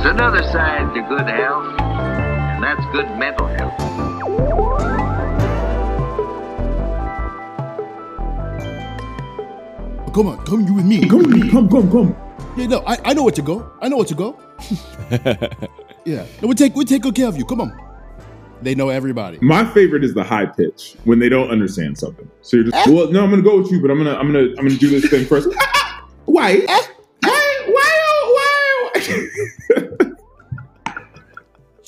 There's another side to good health, and that's good mental health. Come on, come you with me. Come, with me. come, come, come. Yeah, no, I, I know where to go. I know where to go. yeah, no, we take we'll take good care of you. Come on. They know everybody. My favorite is the high pitch when they don't understand something. So you're just eh? well, no, I'm gonna go with you, but I'm gonna I'm gonna I'm gonna do this thing first. why? Why? Why? Why?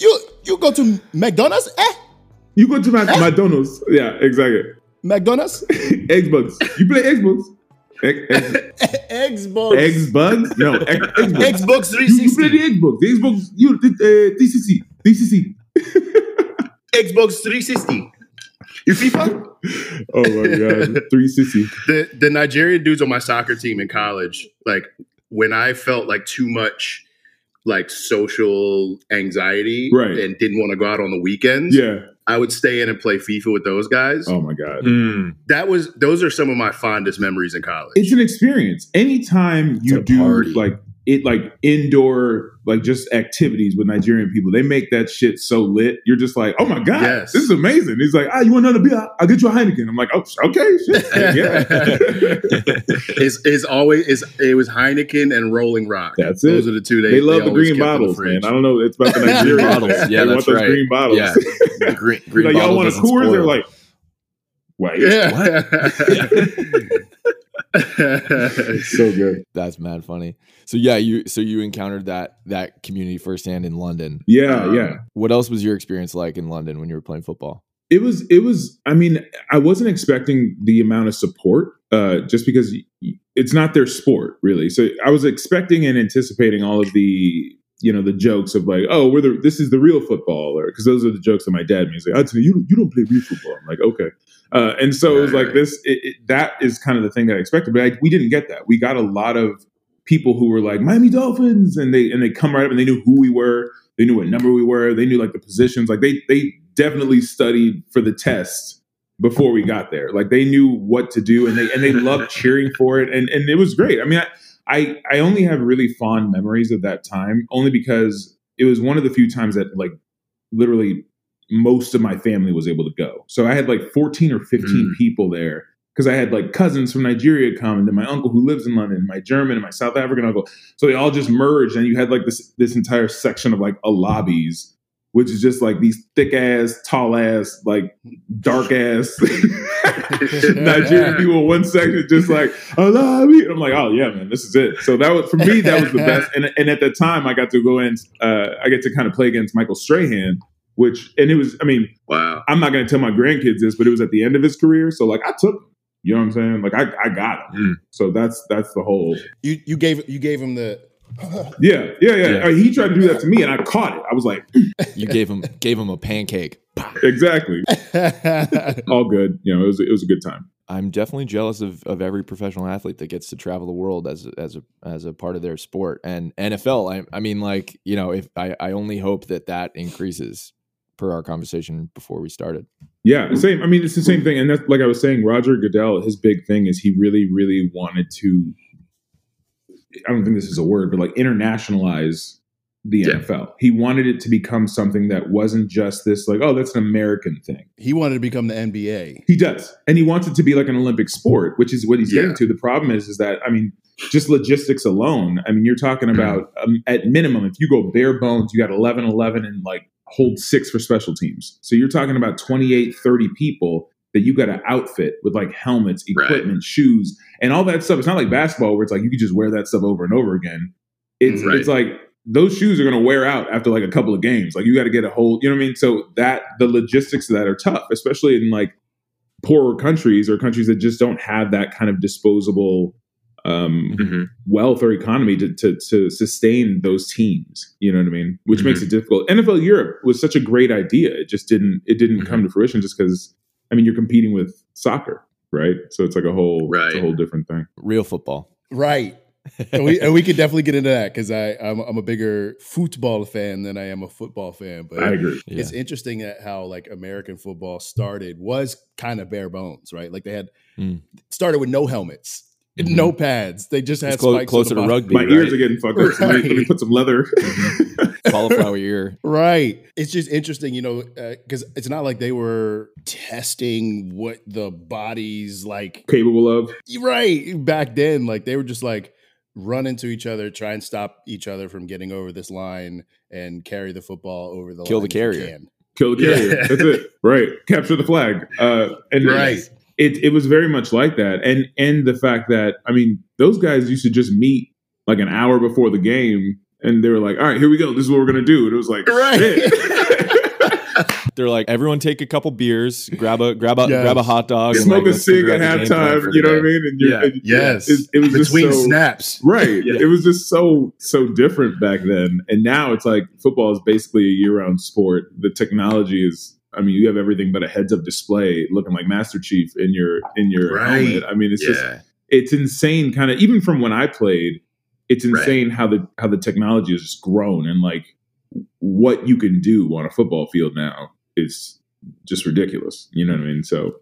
You you go to McDonald's? Eh? You go to my McDonald's. Yeah, exactly. McDonald's? Xbox. You play Xbox? X, X, Xbox. Xbox? No, X, Xbox. Xbox You, you play the Xbox. The Xbox. You uh, DCC. DCC. Xbox 360. You FIFA? Oh my god, 360. The the Nigerian dudes on my soccer team in college, like when I felt like too much like social anxiety Right. and didn't want to go out on the weekends, Yeah. I would stay in and play FIFA with those guys. Oh my god. Mm. That was those are some of my fondest memories in college. It's an experience. Anytime you do party. like it, like indoor, like just activities with Nigerian people, they make that shit so lit. You're just like, oh my god, Yes. this is amazing. He's like, ah, you want another beer? I'll get you a Heineken. I'm like, oh, okay, shit, yeah. is is always is it was Heineken and Rolling Rock. That's it. Those are the two they, They love the green kept in the bottles, man. I don't know. It's about the Nigerian bottles. Yeah, they that's want those right. green bottles. Yeah. The green, You're green like, y'all want a doesn't Coors? They're like, wait, Yeah. so good. That's mad funny. So yeah, you so you encountered that that community firsthand in London. Yeah, Um, yeah. What else was your experience like in London when you were playing football? it was it was i mean i wasn't expecting the amount of support uh just because it's not their sport really so i was expecting and anticipating all of the you know the jokes of like oh we're the this is the real football or because those are the jokes that my dad made he's like Anthony, you, you don't play real football. I'm like okay. Uh, and so it was like Right. this it, it, that is kind of the thing that i expected but I, we didn't get that. We got a lot of people who were like miami dolphins and they and they come right up and they knew who we were they knew what number we were they knew like the positions like they they definitely studied for the test before we got there. Like they knew what to do and they and they loved cheering for it and and it was great. I mean I, I i only have really fond memories of that time only because it was one of the few times that like literally most of my family was able to go so i had like 14 or 15 Mm. people there because i had like cousins from nigeria come and then my uncle who lives in london my german and my south african uncle so they all just merged and you had like this this entire section of like Alabis which is just like these thick ass, tall ass, like dark ass Nigerian people in one section, just like Alabi. And I'm like, oh yeah, man, this is it. So that was for me, that was the best. And, and at the time, I got to go in. Uh, I get to kind of play against Michael Strahan, which and it was. I mean, wow. I'm not going to tell my grandkids this, but it was at the end of his career. So like, I took. You know what I'm saying? Like I, I got him. Mm. So that's that's the whole. You you gave you gave him the Yeah, yeah, yeah. Yeah. I he tried to do that to me, and I caught it. I was like, You gave him gave him a pancake. exactly. All good. You know, it was it was a good time. I'm definitely jealous of, of every professional athlete that gets to travel the world as a, as a as a part of their sport and NFL. I, I mean, like you know, if I, I only hope that that increases per our conversation before we started. Yeah, same. I mean, it's the same thing, and that's like I was saying. Roger Goodell, his big thing is he really, really wanted to. I don't think this is a word, but like internationalize the Yeah. NFL. He wanted it to become something that wasn't just this like, oh, that's an American thing. he wanted to become the NBA. He does, and he wants it to be like an Olympic sport, which is what he's getting to. The problem is, is that I mean, just logistics alone. I mean, you're talking about um, at minimum, if you go bare bones, you got 11, 11, and like hold six for special teams. So you're talking about 28, 30 people that you got to outfit with like helmets, Right. equipment, shoes, and all that stuff. It's not like basketball where it's like you could just wear that stuff over and over again. It's Right. it's like those shoes are going to wear out after like a couple of games. Like you got to get a whole, you know what I mean? So that the logistics of that are tough, especially in like poorer countries or countries that just don't have that kind of disposable um, Mhm. wealth or economy to, to to sustain those teams. You know what I mean? Which Mm-hmm. makes it difficult. NFL Europe was such a great idea. It just didn't it didn't Mm-hmm. come to fruition just because I mean you're competing with soccer, right? So it's like a whole it's a whole different thing. Real football. Right. and we and we could definitely get into that because I I'm, I'm a bigger football fan than I am a football fan. But I agree. Yeah. it's interesting that how like American football started was kind of bare bones, right? Like they had Mm. started with no helmets. No pads. They just had It's clo- spikes closer on to the rugby. My ears are getting fucked up. So let, me, let me put some leather. Cauliflower ear. Right. It's just interesting, you know, because it's not like they were testing what the body's like. Capable of. Right. Back then, like they were just like run into each other, try and stop each other from getting over this line and carry the football over the Kill line the carrier. can. Kill the Yeah. carrier. That's it. Right. Capture the flag. Uh, and Right. it it was very much like that, and and the fact that I mean those guys used to just meet like an hour before the game, and they were like, "All right, here we go. This is what we're gonna do." And it was like, Right. shit. They're like, everyone take a couple beers, grab a grab a Yes. grab a hot dog, and, smoke like, a let's figure cig at out the game plan for halftime. You know what I mean? And you're, Yeah. and- Yes. it, it was Between just so, snaps. Right. Yeah. It was just so so different back then. And now it's like football is basically a year-round sport. The technology is I mean, you have everything but a heads-up display looking like Master Chief in your in your Right. helmet. I mean, it's just it's insane kind of even from when I played, it's Right. insane how the how the technology has just grown and like what you can do on a football field now is just ridiculous. You know what I mean? So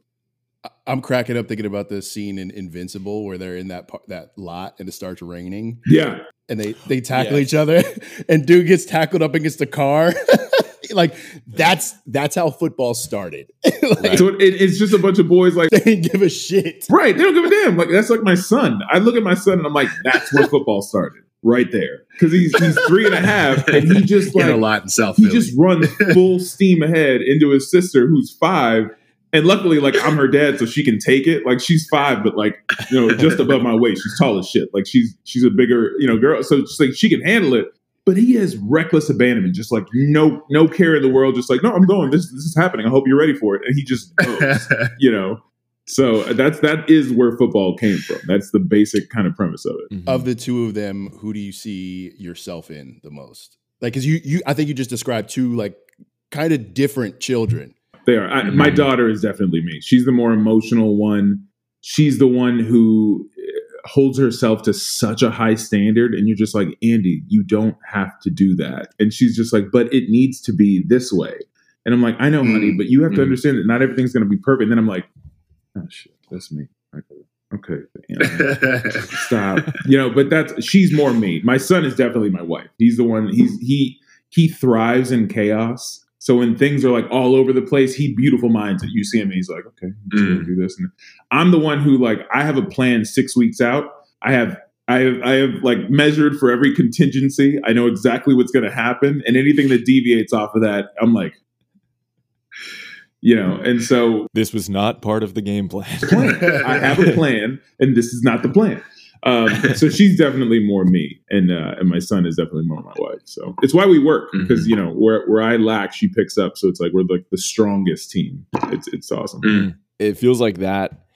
I- I'm cracking up thinking about this scene in Invincible where they're in that part, that lot and it starts raining yeah. and they they tackle Yeah. each other and dude gets tackled up against the car. like that's that's how football started. like, So it, it's just a bunch of boys like They give a shit. Right. They don't give a damn. Like that's like my son. I look at my son and I'm like, that's where football started. Right there. Because he's he's three and a half and he just In a lot in South he Philly. just runs full steam ahead into his sister who's five. And luckily, like I'm her dad, so she can take it. Like she's five, but like you know, just above my waist. She's tall as shit. Like she's she's a bigger you know girl, so it's like she can handle it. But he has reckless abandonment, just like no no care in the world. Just like no, I'm going. This this is happening. I hope you're ready for it. And he just goes you know so that's that is where football came from that's the basic kind of premise of it Mhm. Of the two of them, who do you see yourself in the most? Like, cause you you I think you just described two like kind of different children. they are I, my Mhm. daughter is definitely me she's the more emotional one she's the one who holds herself to such a high standard and you're just like andy you don't have to do that. And she's just like but it needs to be this way. And i'm like i know honey Mm. but you have to Mm. understand that not everything's going to be perfect. And then i'm like oh shit that's me. Okay stop. You know but that's she's more me. My son is definitely my wife. He's the one he's he he thrives in chaos so when things are like all over the place he beautiful minds it you see him and he's like okay I'm just gonna Mm. do this and i'm the one who like i have a plan six weeks out i have I have, I have like measured for every contingency. I know exactly what's going to happen, and anything that deviates off of that, I'm like, you know. And so This was not part of the game plan. plan. I have a plan, and this is not the plan. Um, so she's definitely more me, and uh, and my son is definitely more my wife. So it's why we work because you know where where I lack, she picks up. So it's like we're like the strongest team. It's it's awesome. Mm. it feels like that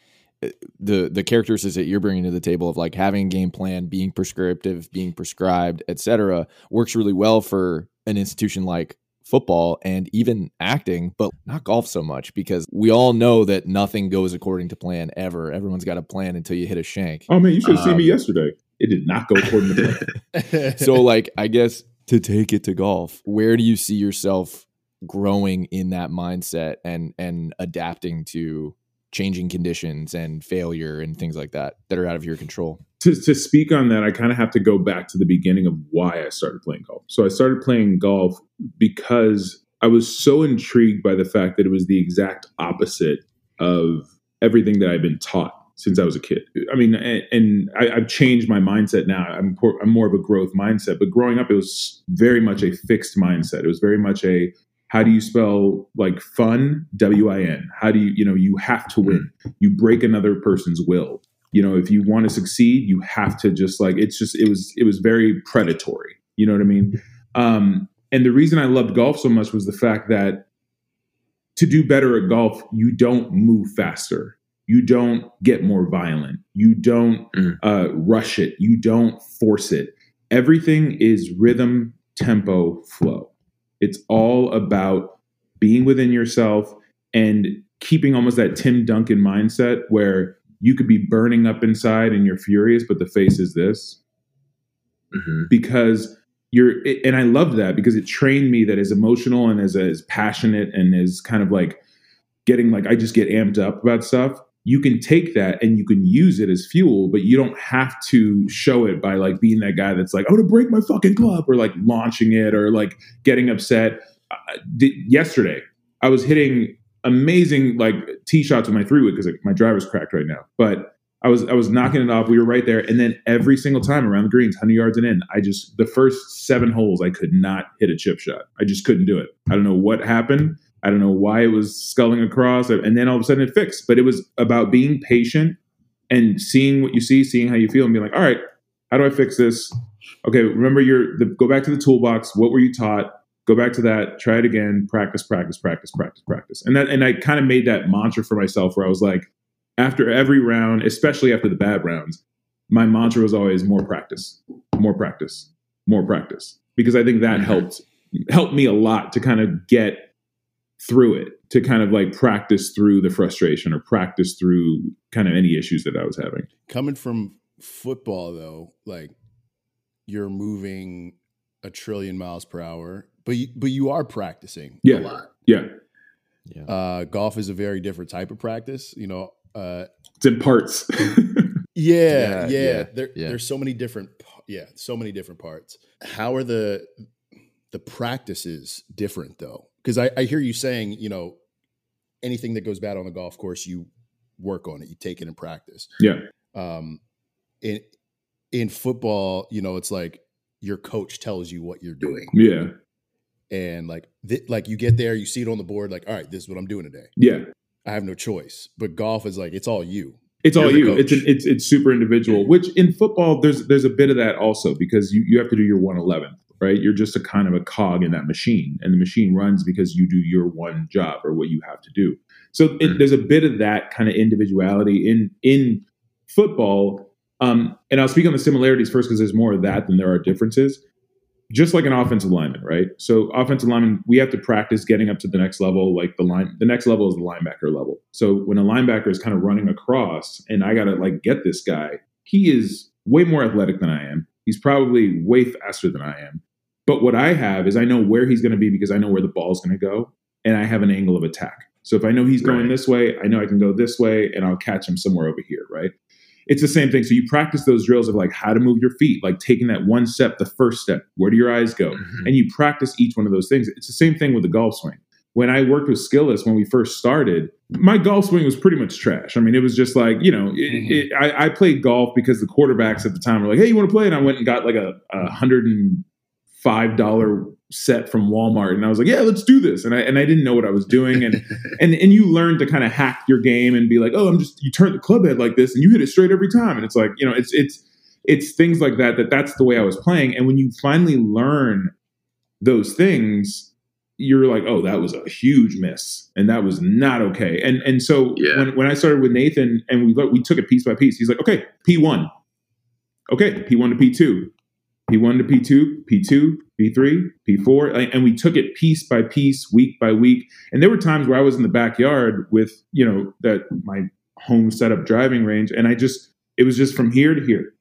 uh, the the characteristics that you're bringing to the table of like having a game plan being prescriptive being prescribed etc works really well for an institution like football and even acting but not golf so much because we all know that nothing goes according to plan ever everyone's got a plan until you hit a shank Oh man, you should have seen me Um, yesterday. It did not go according to plan. so like i guess to take it to golf where do you see yourself growing in that mindset and and adapting to changing conditions and failure and things like that that are out of your control to, to speak on that, I kind of have to go back to the beginning of why I started playing golf. So I started playing golf because I was so intrigued by the fact that it was the exact opposite of everything that I've been taught since I was a kid. I mean, and, and I, I've changed my mindset now. I'm, por- I'm more of a growth mindset, but growing up, it was very much a fixed mindset. It was very much a how do you spell like fun? W I N. How do you, you know, you have to win. You break another person's will you know if you want to succeed you have to just like it's just it was it was very predatory you know what i mean um and the reason i loved golf so much was the fact that to do better at golf you don't move faster you don't get more violent you don't Mm. uh, rush it you don't force it everything is rhythm tempo flow it's all about being within yourself and keeping almost that tim duncan mindset where you could be burning up inside and you're furious but the face is this Mhm. because you're and i loved that because it trained me that as emotional and as as passionate and as kind of like getting like i just get amped up about stuff you can take that and you can use it as fuel, but you don't have to show it by like being that guy that's like, I'm gonna break my fucking club or like launching it or like getting upset. Uh, yesterday, I was hitting amazing like tee shots with my three wood because my driver's cracked right now, but I was I was knocking it off. We were right there, and then every single time around the greens, hundred yards and in, I just the first seven holes I could not hit a chip shot. I just couldn't do it. I don't know what happened. I don't know why it was sculling across, and then all of a sudden it fixed. But it was about being patient and seeing what you see, seeing how you feel, and being like, all right, how do I fix this? Okay, remember your the, go back to the toolbox. What were you taught? Go back to that. Try it again. Practice, practice, practice, practice, practice. And that and I kind of made that mantra for myself, where I was like, after every round, especially after the bad rounds, my mantra was always more practice, more practice, more practice, because I think that mm-hmm. helped helped me a lot to kind of get through it to kind of like practice through the frustration or practice through kind of any issues that I was having. Coming from football though, like you're moving a trillion miles per hour, but you, but you are practicing yeah. a lot. Yeah. Yeah. Uh, golf is a very different type of practice. You know, uh, it's in parts. yeah, yeah, yeah. There, yeah. There's so many different, yeah, so many different parts. How are the the practices different though? Because I, I hear you saying, you know, anything that goes bad on the golf course, you work on it, you take it in practice. Yeah. Um, in in football, you know, it's like your coach tells you what you're doing. Yeah. And like, th- like you get there, you see it on the board, like, all right, this is what I'm doing today. Yeah. I have no choice. But golf is like, it's all you. It's you're all you. Coach. It's an, it's it's super individual. Which in football, there's there's a bit of that also because you you have to do your 111 right? You're just a kind of a cog in that machine, and the machine runs because you do your one job or what you have to do. So it, mm-hmm. there's a bit of that kind of individuality in in football. Um, and I'll speak on the similarities first because there's more of that than there are differences. Just like an offensive lineman, right? So offensive lineman, we have to practice getting up to the next level. Like the line, the next level is the linebacker level. So when a linebacker is kind of running across, and I gotta like get this guy, he is way more athletic than I am. He's probably way faster than I am. But what I have is I know where he's going to be because I know where the ball's going to go and I have an angle of attack. So if I know he's going right. this way, I know I can go this way and I'll catch him somewhere over here, right? It's the same thing. So you practice those drills of like how to move your feet, like taking that one step, the first step, where do your eyes go? Mm-hmm. And you practice each one of those things. It's the same thing with the golf swing. When I worked with Skillest when we first started, my golf swing was pretty much trash. I mean, it was just like, you know, it, mm-hmm. it, I, I, played golf because the quarterbacks at the time were like, hey, you want to play? And I went and got like a, a hundred and five dollar set from Walmart, and I was like, yeah, let's do this. And I and I didn't know what I was doing, and and and you learn to kind of hack your game and be like, oh, I'm just you turn the club head like this, and you hit it straight every time, and it's like you know, it's it's it's things like that that that's the way I was playing, and when you finally learn those things you're like, oh, that was a huge miss, and that was not okay. And and so yeah. when, when I started with Nathan, and we we took it piece by piece. He's like, okay, P one, okay, P one to P two, P1 to P2, P2, P3, P4, and we took it piece by piece, week by week. And there were times where I was in the backyard with, you know, that my home setup driving range, and I just it was just from here to here,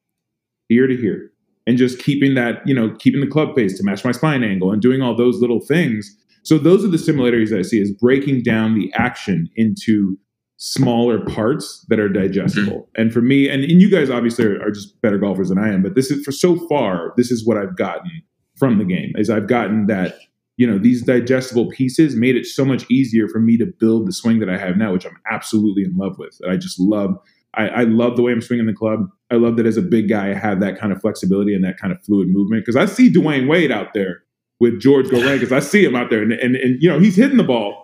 here to here, and just keeping that, you know, keeping the club face to match my spine angle and doing all those little things. So those are the similarities that I see is breaking down the action into smaller parts that are digestible. Mm-hmm. And for me, and, and you guys obviously are, are, just better golfers than I am, but this is for so far, this is what I've gotten from the game is I've gotten that, you know, these digestible pieces made it so much easier for me to build the swing that I have now, which I'm absolutely in love with. I just love, I, I love the way I'm swinging the club. I love that as a big guy, I have that kind of flexibility and that kind of fluid movement. Cause I see Dwyane Wade out there with George Goren, because I see him out there and, and, and, you know, he's hitting the ball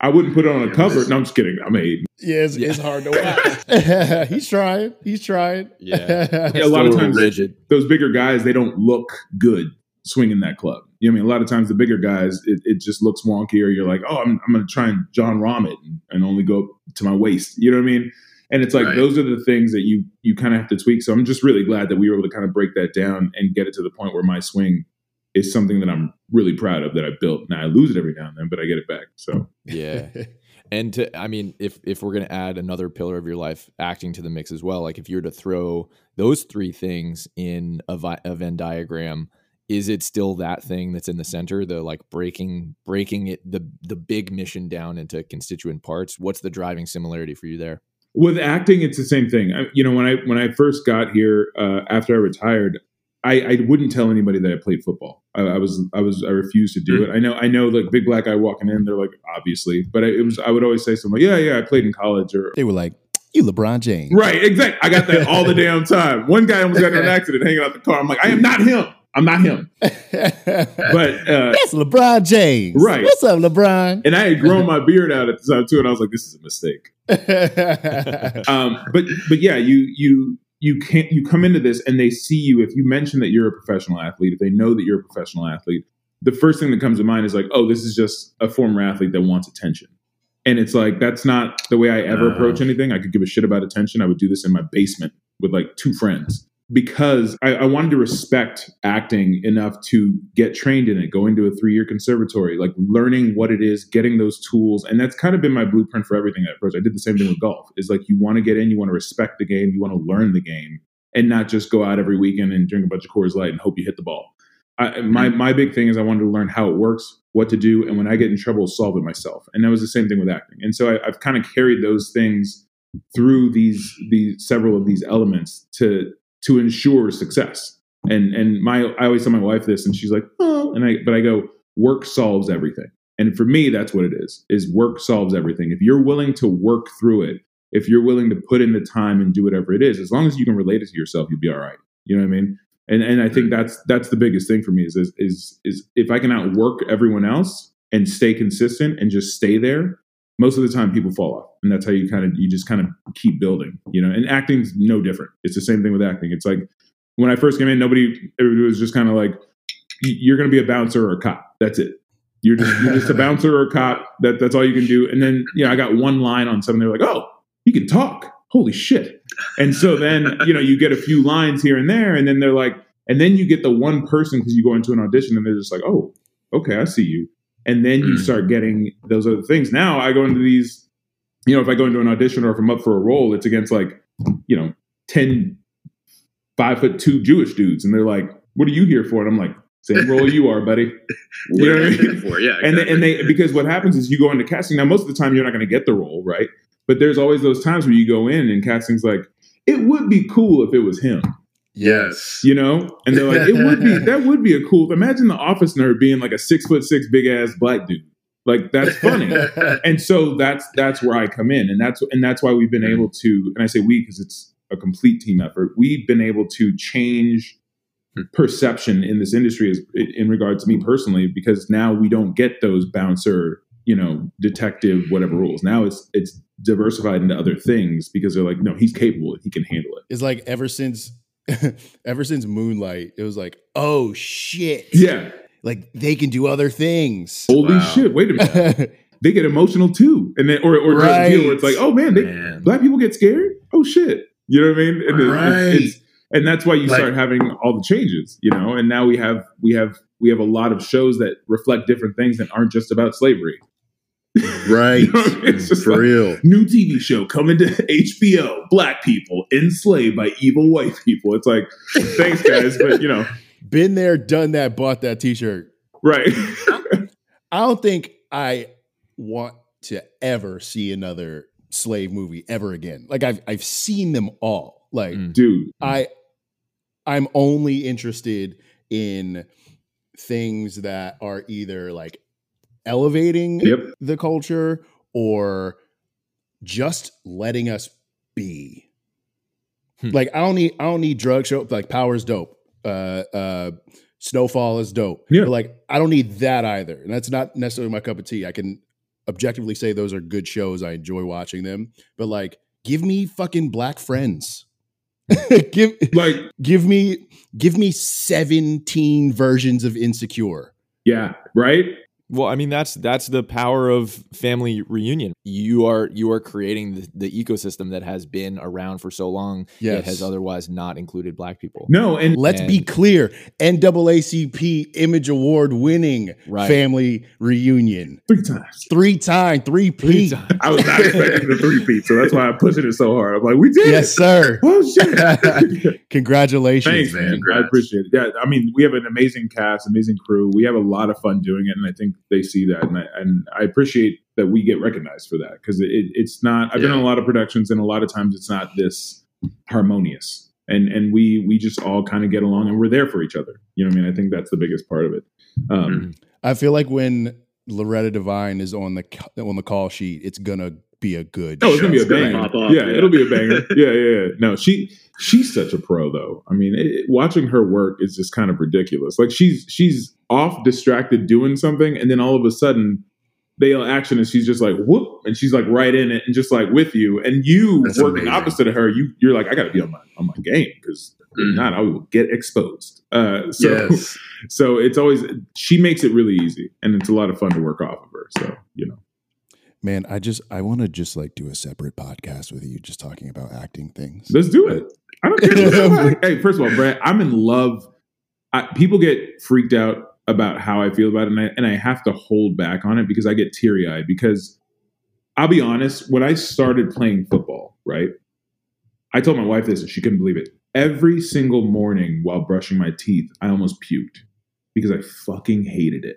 I wouldn't put it on a cover. No, I'm just kidding. I'm a Yeah, it's, yeah. it's hard to watch. He's trying. He's trying. Yeah. yeah a lot of times, rigid. those bigger guys, they don't look good swinging that club. You know, what I mean, a lot of times the bigger guys, it, it just looks wonky, or you're like, oh, I'm, I'm going to try and Jon Rahm it and, and, only go to my waist. You know what I mean? And it's like right. those are the things that you you kind of have to tweak. So I'm just really glad that we were able to kind of break that down and get it to the point where my swing is something that I'm really proud of that I built. Now I lose it every now and then, but I get it back. So yeah. And to, I mean, if if we're gonna add another pillar of your life, acting to the mix as well, like if you were to throw those three things in a, a Venn diagram, is it still that thing that's in the center, the like breaking breaking it the the big mission down into constituent parts? What's the driving similarity for you there? with acting, it's the same thing. I, you know, when I when I first got here uh, after I retired, I, I wouldn't tell anybody that I played football. I, I was I was I refused to do mm. it. I know I know like big black guy walking in, they're like obviously, but I, it was I would always say something like yeah yeah I played in college or they were like you LeBron James right exactly. I got that all the damn time. One guy almost got in an accident hanging out the car. I'm like I am not him. I'm not him. but uh, that's LeBron James. Right. What's up, LeBron? And I had grown my beard out at the time too, and I was like, this is a mistake. um, but but yeah, you you you can't you come into this and they see you if you mention that you're a professional athlete if they know that you're a professional athlete the first thing that comes to mind is like oh this is just a former athlete that wants attention. And it's like that's not the way i ever uh, approach anything. I could give a shit about attention. I would do this in my basement with like two friends because I, I, wanted to respect acting enough to get trained in it, going to a three year conservatory, like learning what it is, getting those tools. And that's kind of been my blueprint for everything I approach. I did the same thing with golf. Is like you want to get in, you want to respect the game, you want to learn the game, and not just go out every weekend and drink a bunch of Coors Light and hope you hit the ball. I, my mm-hmm. my big thing is I wanted to learn how it works, what to do, and when I get in trouble, solve it myself. And that was the same thing with acting. And so I, I've kind of carried those things through these these several of these elements to to ensure success. And and my I always tell my wife this, and she's like, oh, and I but I go, work solves everything. And for me, that's what it is: is work solves everything. If you're willing to work through it, if you're willing to put in the time and do whatever it is, as long as you can relate it to yourself, you'll be all right. You know what I mean? And and I think that's that's the biggest thing for me is is is, is if I can outwork everyone else and stay consistent and just stay there, most of the time people fall off and that's how you kind of you just kind of keep building you know? And acting's no different. It's the same thing with acting. It's like when i first came in nobody everybody was just kind of like you're going to be a bouncer or a cop. That's it. You're just you're just a bouncer or a cop. That that's all you can do. And then you know i got one line on something they're like oh you can talk. Holy shit. And so then you know you get a few lines here and there and then they're like and then you get the one person because you go into an audition and they're just like oh okay i see you and then you mm. start getting those other things. Now I go into these, you know, if I go into an audition or if I'm up for a role, it's against like, you know, 10, five foot two Jewish dudes. And they're like, what are you here for? And I'm like, same role you are, buddy. You know what I mean? For? Yeah, exactly. and they, and they because what happens is you go into casting. Now, most of the time you're not going to get the role, right? But there's always those times where you go in and casting's like, it would be cool if it was him. Yes. You know? And they're like, it would be that would be a cool imagine the office nerd being like a six foot six big ass black dude. Like that's funny. and so that's that's where I come in. And that's and that's why we've been able to, and I say we because it's a complete team effort, we've been able to change perception in this industry as, in regard to me personally, because now we don't get those bouncer, you know, detective, whatever rules. Now it's it's diversified into other things because they're like, no, he's capable, he can handle it. It's like ever since ever since Moonlight, it was like, oh shit. Yeah. Like they can do other things. Holy wow. shit. Wait a minute. they get emotional too. And then or or right. deal where it's like, oh man, they, man, black people get scared. Oh shit. You know what I mean? And, right. it's, and that's why you like, start having all the changes, you know. And now we have we have we have a lot of shows that reflect different things that aren't just about slavery. Right. you know it's just for like, real. New TV show coming to HBO. Black people enslaved by evil white people. It's like, thanks guys, but you know, been there, done that, bought that T-shirt. Right. I don't think I want to ever see another slave movie ever again. Like I've I've seen them all. Like, mm. dude, I I'm only interested in things that are either like elevating yep. the culture or just letting us be. Hmm. Like I don't need I don't need drug show like Power's dope. Uh uh Snowfall is dope. Yeah. But like I don't need that either. And that's not necessarily my cup of tea. I can objectively say those are good shows. I enjoy watching them. But like give me fucking black friends. give like give me give me 17 versions of insecure. Yeah, right? Well, I mean that's that's the power of family reunion. You are you are creating the, the ecosystem that has been around for so long yes. that has otherwise not included black people. No, and let's and, be clear, NAACP Image Award winning right. family reunion three times, three time, three P. I was not expecting the three P, so that's why I'm pushing it so hard. I'm like, we did, yes, sir. oh shit! Congratulations, Thanks, man. Congrats. I appreciate it. Yeah, I mean, we have an amazing cast, amazing crew. We have a lot of fun doing it, and I think think they see that, and I, and I appreciate that we get recognized for that because it, it's not. I've yeah. been in a lot of productions, and a lot of times it's not this harmonious, and and we we just all kind of get along, and we're there for each other. You know what I mean? I think that's the biggest part of it. Um, mm-hmm. I feel like when Loretta Devine is on the on the call sheet, it's gonna be a good. Oh, it's gonna be a banger. Off, yeah, yeah, it'll be a banger. yeah, yeah, yeah. No, she she's such a pro though. I mean, it, watching her work is just kind of ridiculous. Like she's she's off distracted doing something, and then all of a sudden Bale action and she's just like whoop and she's like right in it and just like with you and you That's working amazing. opposite of her you you're like I got to be on my on my game because mm. not I will get exposed uh so yes. so it's always she makes it really easy and it's a lot of fun to work off of her so you know man I just I want to just like do a separate podcast with you just talking about acting things let's do it I don't care hey first of all Brad I'm in love I, people get freaked out about how I feel about it, and I, and I have to hold back on it because I get teary eyed. Because I'll be honest, when I started playing football, right, I told my wife this, and she couldn't believe it. Every single morning while brushing my teeth, I almost puked because I fucking hated it.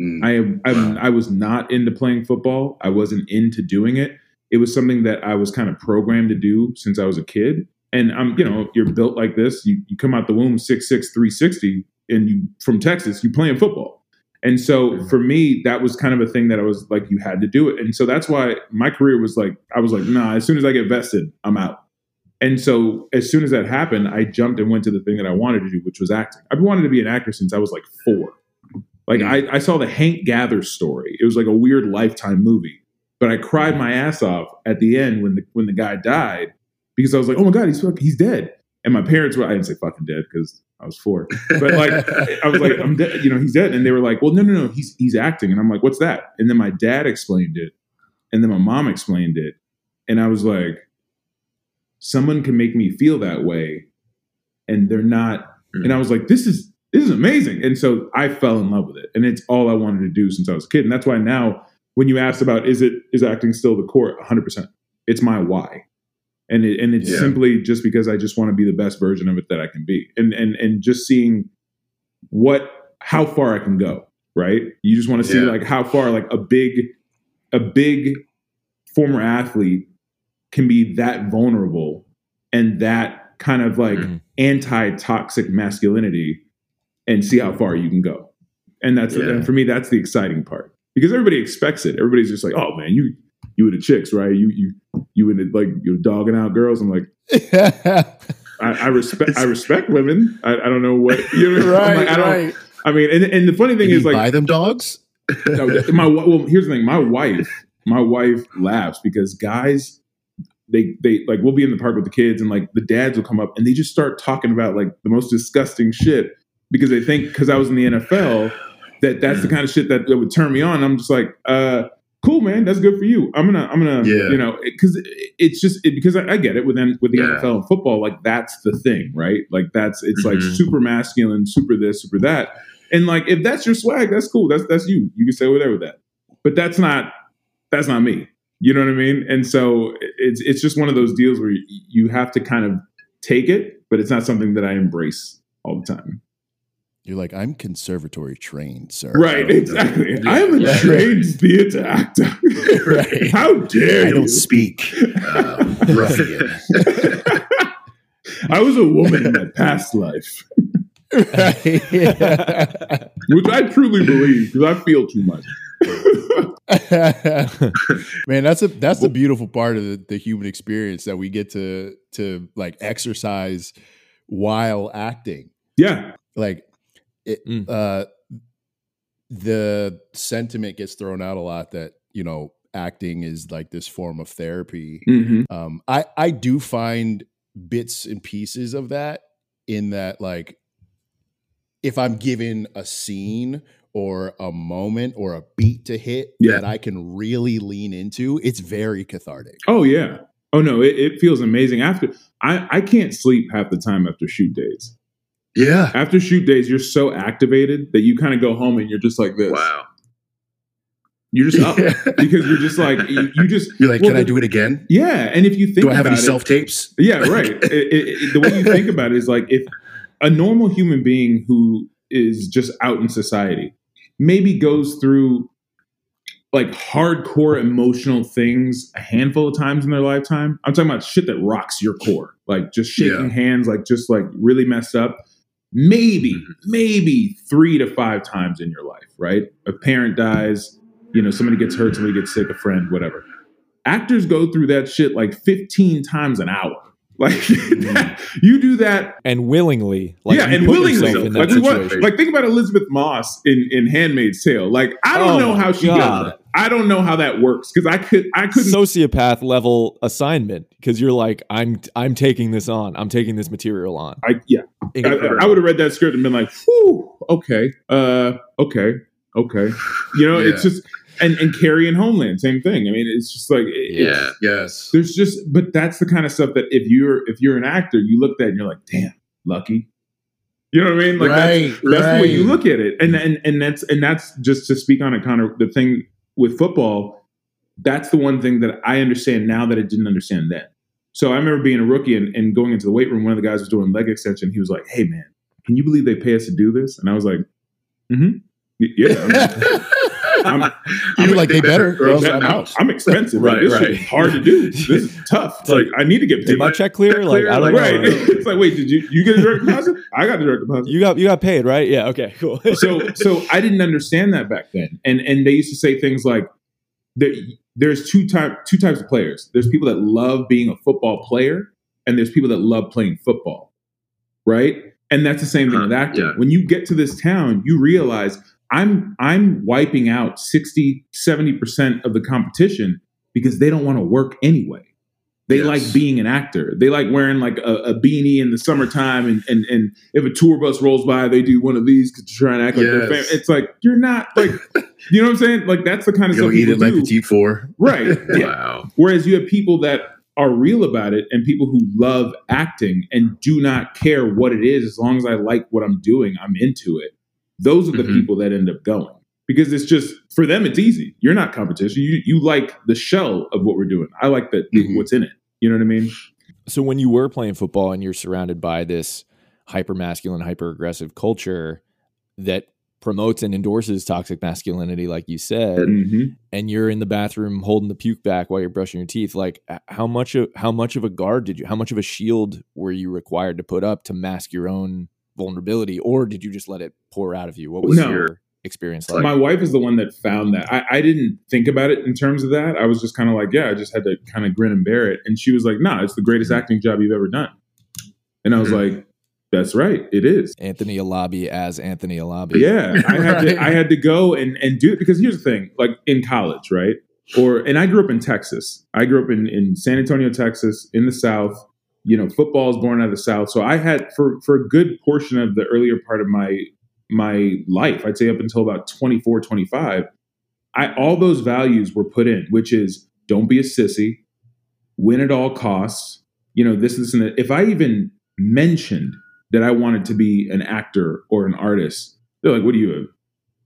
Mm. I, I I was not into playing football. I wasn't into doing it. It was something that I was kind of programmed to do since I was a kid. And I'm, you know, you're built like this. You, you come out the womb six six three sixty and you from Texas, you playing football. And so mm-hmm. for me, that was kind of a thing that I was like, you had to do it. And so that's why my career was like, I was like, nah, as soon as I get vested, I'm out. And so as soon as that happened, I jumped and went to the thing that I wanted to do, which was acting. I've wanted to be an actor since I was like four. Like mm. I, I saw the Hank Gathers story. It was like a weird lifetime movie. But I cried my ass off at the end when the when the guy died because I was like, oh my God, he's he's dead. And my parents were I didn't say fucking dead because I was four. But like I was like, I'm dead, you know, he's dead. And they were like, Well, no, no, no, he's he's acting. And I'm like, what's that? And then my dad explained it. And then my mom explained it. And I was like, someone can make me feel that way. And they're not. And I mm. was like, this is this is amazing. And so I fell in love with it. And it's all I wanted to do since I was a kid. And that's why now when you asked about is it is acting still the core, 100%. It's my why and it, and it's yeah. simply just because I just want to be the best version of it that I can be, and and and just seeing what how far I can go. Right? You just want to see yeah. like how far like a big a big former athlete can be that vulnerable and that kind of like mm-hmm. anti-toxic masculinity and see how far you can go. And that's yeah. and for me that's the exciting part because everybody expects it. Everybody's just like, "Oh man, you you were the chicks, right? You you you were the, like you're dogging out girls. I'm like, I, I, respect I respect women. I, I don't know what you know. right, like, I don't. Right. I mean, and, and the funny thing Did is like buy them dogs. no, my well, here's the thing. My wife, my wife laughs because guys, they they like we'll be in the park with the kids and like the dads will come up and they just start talking about like the most disgusting shit because they think because I was in the NFL that that's the kind of shit that, that would turn me on. I'm just like, uh, cool, man. That's good for you. I'm gonna, I'm gonna, yeah. you know, because it, it's just it, because I, I, get it with with the yeah. NFL and football. Like that's the thing, right? Like that's it's mm-hmm. like super masculine, super this, super that, and like if that's your swag, that's cool. That's that's you. You can say whatever with that. But that's not that's not me. You know what I mean? And so it's it's just one of those deals where you, you have to kind of take it, but it's not something that I embrace all the time. You're like, I'm conservatory trained, sir. Right, so, exactly. Yeah, I'm a yeah. trained theater actor. right. How dare I you? don't speak. Um, I was a woman in my past life. Which I truly believe because I feel too much. Man, that's a that's the beautiful part of the, the human experience that we get to to like exercise while acting. Yeah. Like it, mm. uh, the sentiment gets thrown out a lot that you know acting is like this form of therapy. Mm-hmm. Um, I I do find bits and pieces of that in that like if I'm given a scene or a moment or a beat to hit yeah. that I can really lean into, it's very cathartic. Oh yeah. Oh no, it, it feels amazing. After I, I can't sleep half the time after shoot days. Yeah. After shoot days, you're so activated that you kind of go home and you're just like this. Wow. You're just up because you're just like you, you just. You're like, well, can the, I do it again? Yeah, and if you think, do I have any self tapes? Yeah, right. it, it, the way you think about it is like if a normal human being who is just out in society, maybe goes through like hardcore emotional things a handful of times in their lifetime. I'm talking about shit that rocks your core, like just shaking yeah. hands, like just like really messed up. Maybe, mm-hmm. maybe three to five times in your life, right? A parent dies, you know, somebody gets hurt, somebody gets sick, a friend, whatever. Actors go through that shit like 15 times an hour. Like that, you do that and willingly, like yeah, and willingly. Like, want, like think about Elisabeth Moss in in *Handmaid's Tale*. Like I don't oh know how she God. does that. I don't know how that works because I could I couldn't sociopath level assignment because you're like I'm I'm taking this on. I'm taking this material on. I yeah. I, I would have read that script and been like, Whew, okay, uh, okay, okay. You know, yeah. it's just and and Carrie and Homeland, same thing. I mean, it's just like it, yeah, yes. There's just, but that's the kind of stuff that if you're if you're an actor, you look at and you're like, damn, lucky. You know what I mean? Like right, that's, that's right. the way you look at it, and and and that's and that's just to speak on it, Connor. The thing with football, that's the one thing that I understand now that I didn't understand then. So I remember being a rookie and, and going into the weight room. One of the guys was doing leg extension. He was like, "Hey man, can you believe they pay us to do this?" And I was like, "Mm-hmm, yeah." I'm, I'm like, they better, or else I'm out. I'm expensive. right, this right. is hard to do. This is tough. It's like, I need to get paid. Did my check clear? Check like. I don't right. know. it's like, wait, did you you get a direct deposit? I got a direct deposit. You got you got paid, right? Yeah. Okay. Cool. so so I didn't understand that back then, and and they used to say things like, there, there's two type two types of players. There's people that love being a football player, and there's people that love playing football, right? And that's the same thing with acting. Yeah. When you get to this town, you realize I'm I'm wiping out 60, 70% of the competition because they don't want to work anyway. They yes. like being an actor. They like wearing like a, a, beanie in the summertime, and, and and if a tour bus rolls by, they do one of these because to try and act yes. like they're famous. It's like you're not like, you know what I'm saying? Like that's the kind of Go stuff eat it like Petit Four, right? yeah. Wow. Whereas you have people that are real about it, and people who love acting and do not care what it is as long as I like what I'm doing, I'm into it. Those are the mm-hmm. people that end up going because it's just for them it's easy. You're not competition. You you like the shell of what we're doing. I like the mm-hmm. what's in it. You know what I mean? So when you were playing football and you're surrounded by this hyper masculine, hyper aggressive culture that promotes and endorses toxic masculinity, like you said, mm-hmm. and you're in the bathroom holding the puke back while you're brushing your teeth, like how much of how much of a guard did you, how much of a shield were you required to put up to mask your own vulnerability, or did you just let it pour out of you? What was no. your experience like? My wife is the one that found that. I, I didn't think about it in terms of that. I was just kind of like, yeah, I just had to kind of grin and bear it. And she was like, no, nah, it's the greatest mm-hmm. acting job you've ever done. And I was mm-hmm. like, that's right, it is. Anthony Alabi as Anthony Alabi. Yeah, I had right. to I had to go and and do it because here's the thing, like in college, right? Or and I grew up in Texas. I grew up in in San Antonio, Texas, in the South you know, football is born out of the South. So I had for for a good portion of the earlier part of my my life, I'd say up until about 24, 25, I all those values were put in, which is don't be a sissy, win at all costs. You know, this, this, and that. If I even mentioned that I wanted to be an actor or an artist, they're like, "What do you?"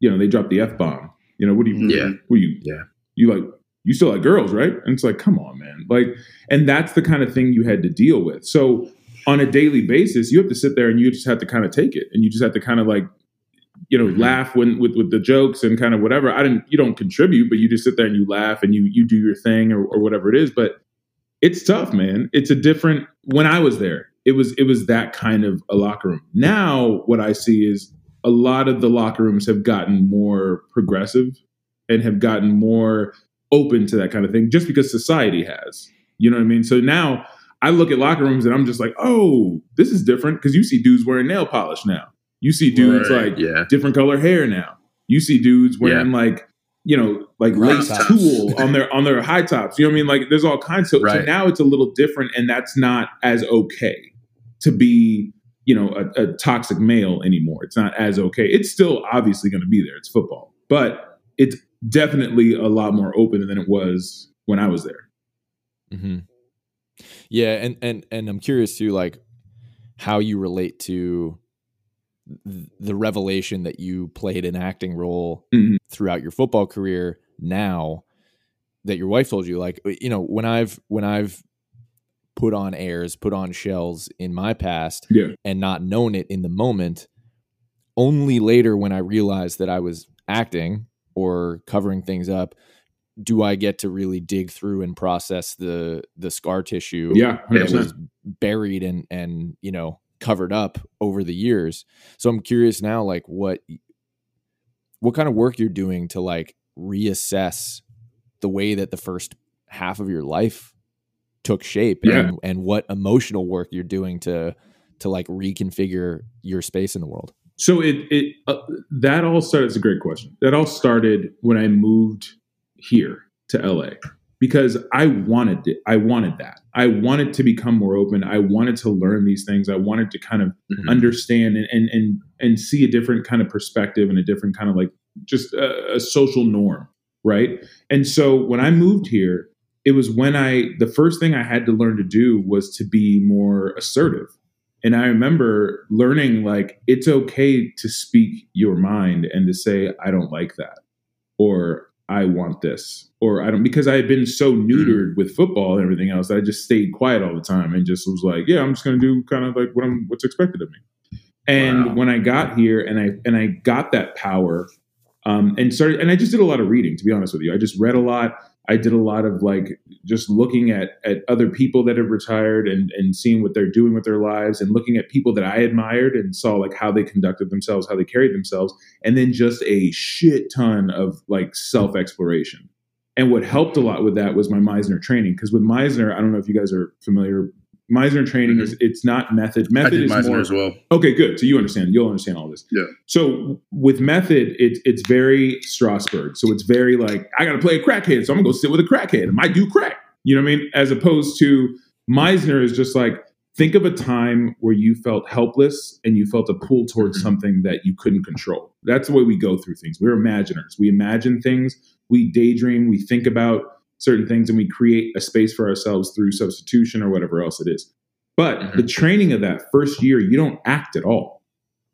You know, they drop the f bomb. You know, what do you? Yeah. What do you? Yeah. You like you still like girls, right? And it's like, come on, man. Like, and that's the kind of thing you had to deal with. So on a daily basis, you have to sit there and you just have to kind of take it, and you just have to kind of like, you know, mm-hmm. laugh when with with the jokes and kind of whatever. I didn't, you don't contribute, but you just sit there and you laugh and you you do your thing or, or whatever it is. But it's tough, man. It's a different. When I was there, it was it was that kind of a locker room. Now, what I see is a lot of the locker rooms have gotten more progressive and have gotten more open to that kind of thing just because society has. You know what I mean? So now I look at locker rooms and I'm just like, oh, this is different because you see dudes wearing nail polish now. You see dudes right, like yeah. different color hair now. You see dudes wearing yeah. like you know like lace tulle on their on their high tops. You know what I mean? Like there's all kinds. of right. so now it's a little different, and that's not as okay to be you know a, a toxic male anymore. It's not as okay. It's still obviously going to be there. It's football, but it's definitely a lot more open than it was when I was there. Mm-hmm. Yeah, and and and I'm curious too, like how you relate to the revelation that you played an acting role mm-hmm. throughout your football career. Now that your wife told you, like you know, when I've when I've put on airs, put on shells in my past, yeah. and not known it in the moment. Only later, when I realized that I was acting or covering things up, do I get to really dig through and process the the scar tissue yeah, that was buried and and you know covered up over the years. So I'm curious now, like what what kind of work you're doing to like reassess the way that the first half of your life took shape Yeah. and, and what emotional work you're doing to to like reconfigure your space in the world. So it it uh, that all started. It's a great question. That all started when I moved here to LA because I wanted it. I wanted that. I wanted to become more open. I wanted to learn these things. I wanted to kind of Mhm. understand and and and and see a different kind of perspective and a different kind of like just a, a social norm, right? And so when I moved here, it was when I the first thing I had to learn to do was to be more assertive. And I remember learning like it's okay to speak your mind and to say I don't like that or I want this or I don't because I had been so neutered with football and everything else that I just stayed quiet all the time and just was like, yeah, I'm just going to do kind of like what I'm what's expected of me. And Wow. when I got here and I and I got that power um, and started and I just did a lot of reading to be honest with you. I just read a lot. I did a lot of like just looking at at other people that have retired and and seeing what they're doing with their lives and looking at people that I admired and saw like how they conducted themselves, how they carried themselves, and then just a shit ton of like self exploration. And what helped a lot with that was my Meisner training because with Meisner, I don't know if you guys are familiar. Meisner training is it's not method. I Method did is Meisner more as well. Okay, good. So you understand. You'll understand all this. Yeah. So with method, it's it's very Strasberg. So it's very like I got to play a crackhead, so I'm gonna go sit with a crackhead. I might do crack. You know what I mean? As opposed to Meisner is just like think of a time where you felt helpless and you felt a pull towards Mhm. something that you couldn't control. That's the way we go through things. We're imaginers. We imagine things. We daydream. We think about certain things, and we create a space for ourselves through substitution or whatever else it is. But Mhm. the training of that first year, you don't act at all.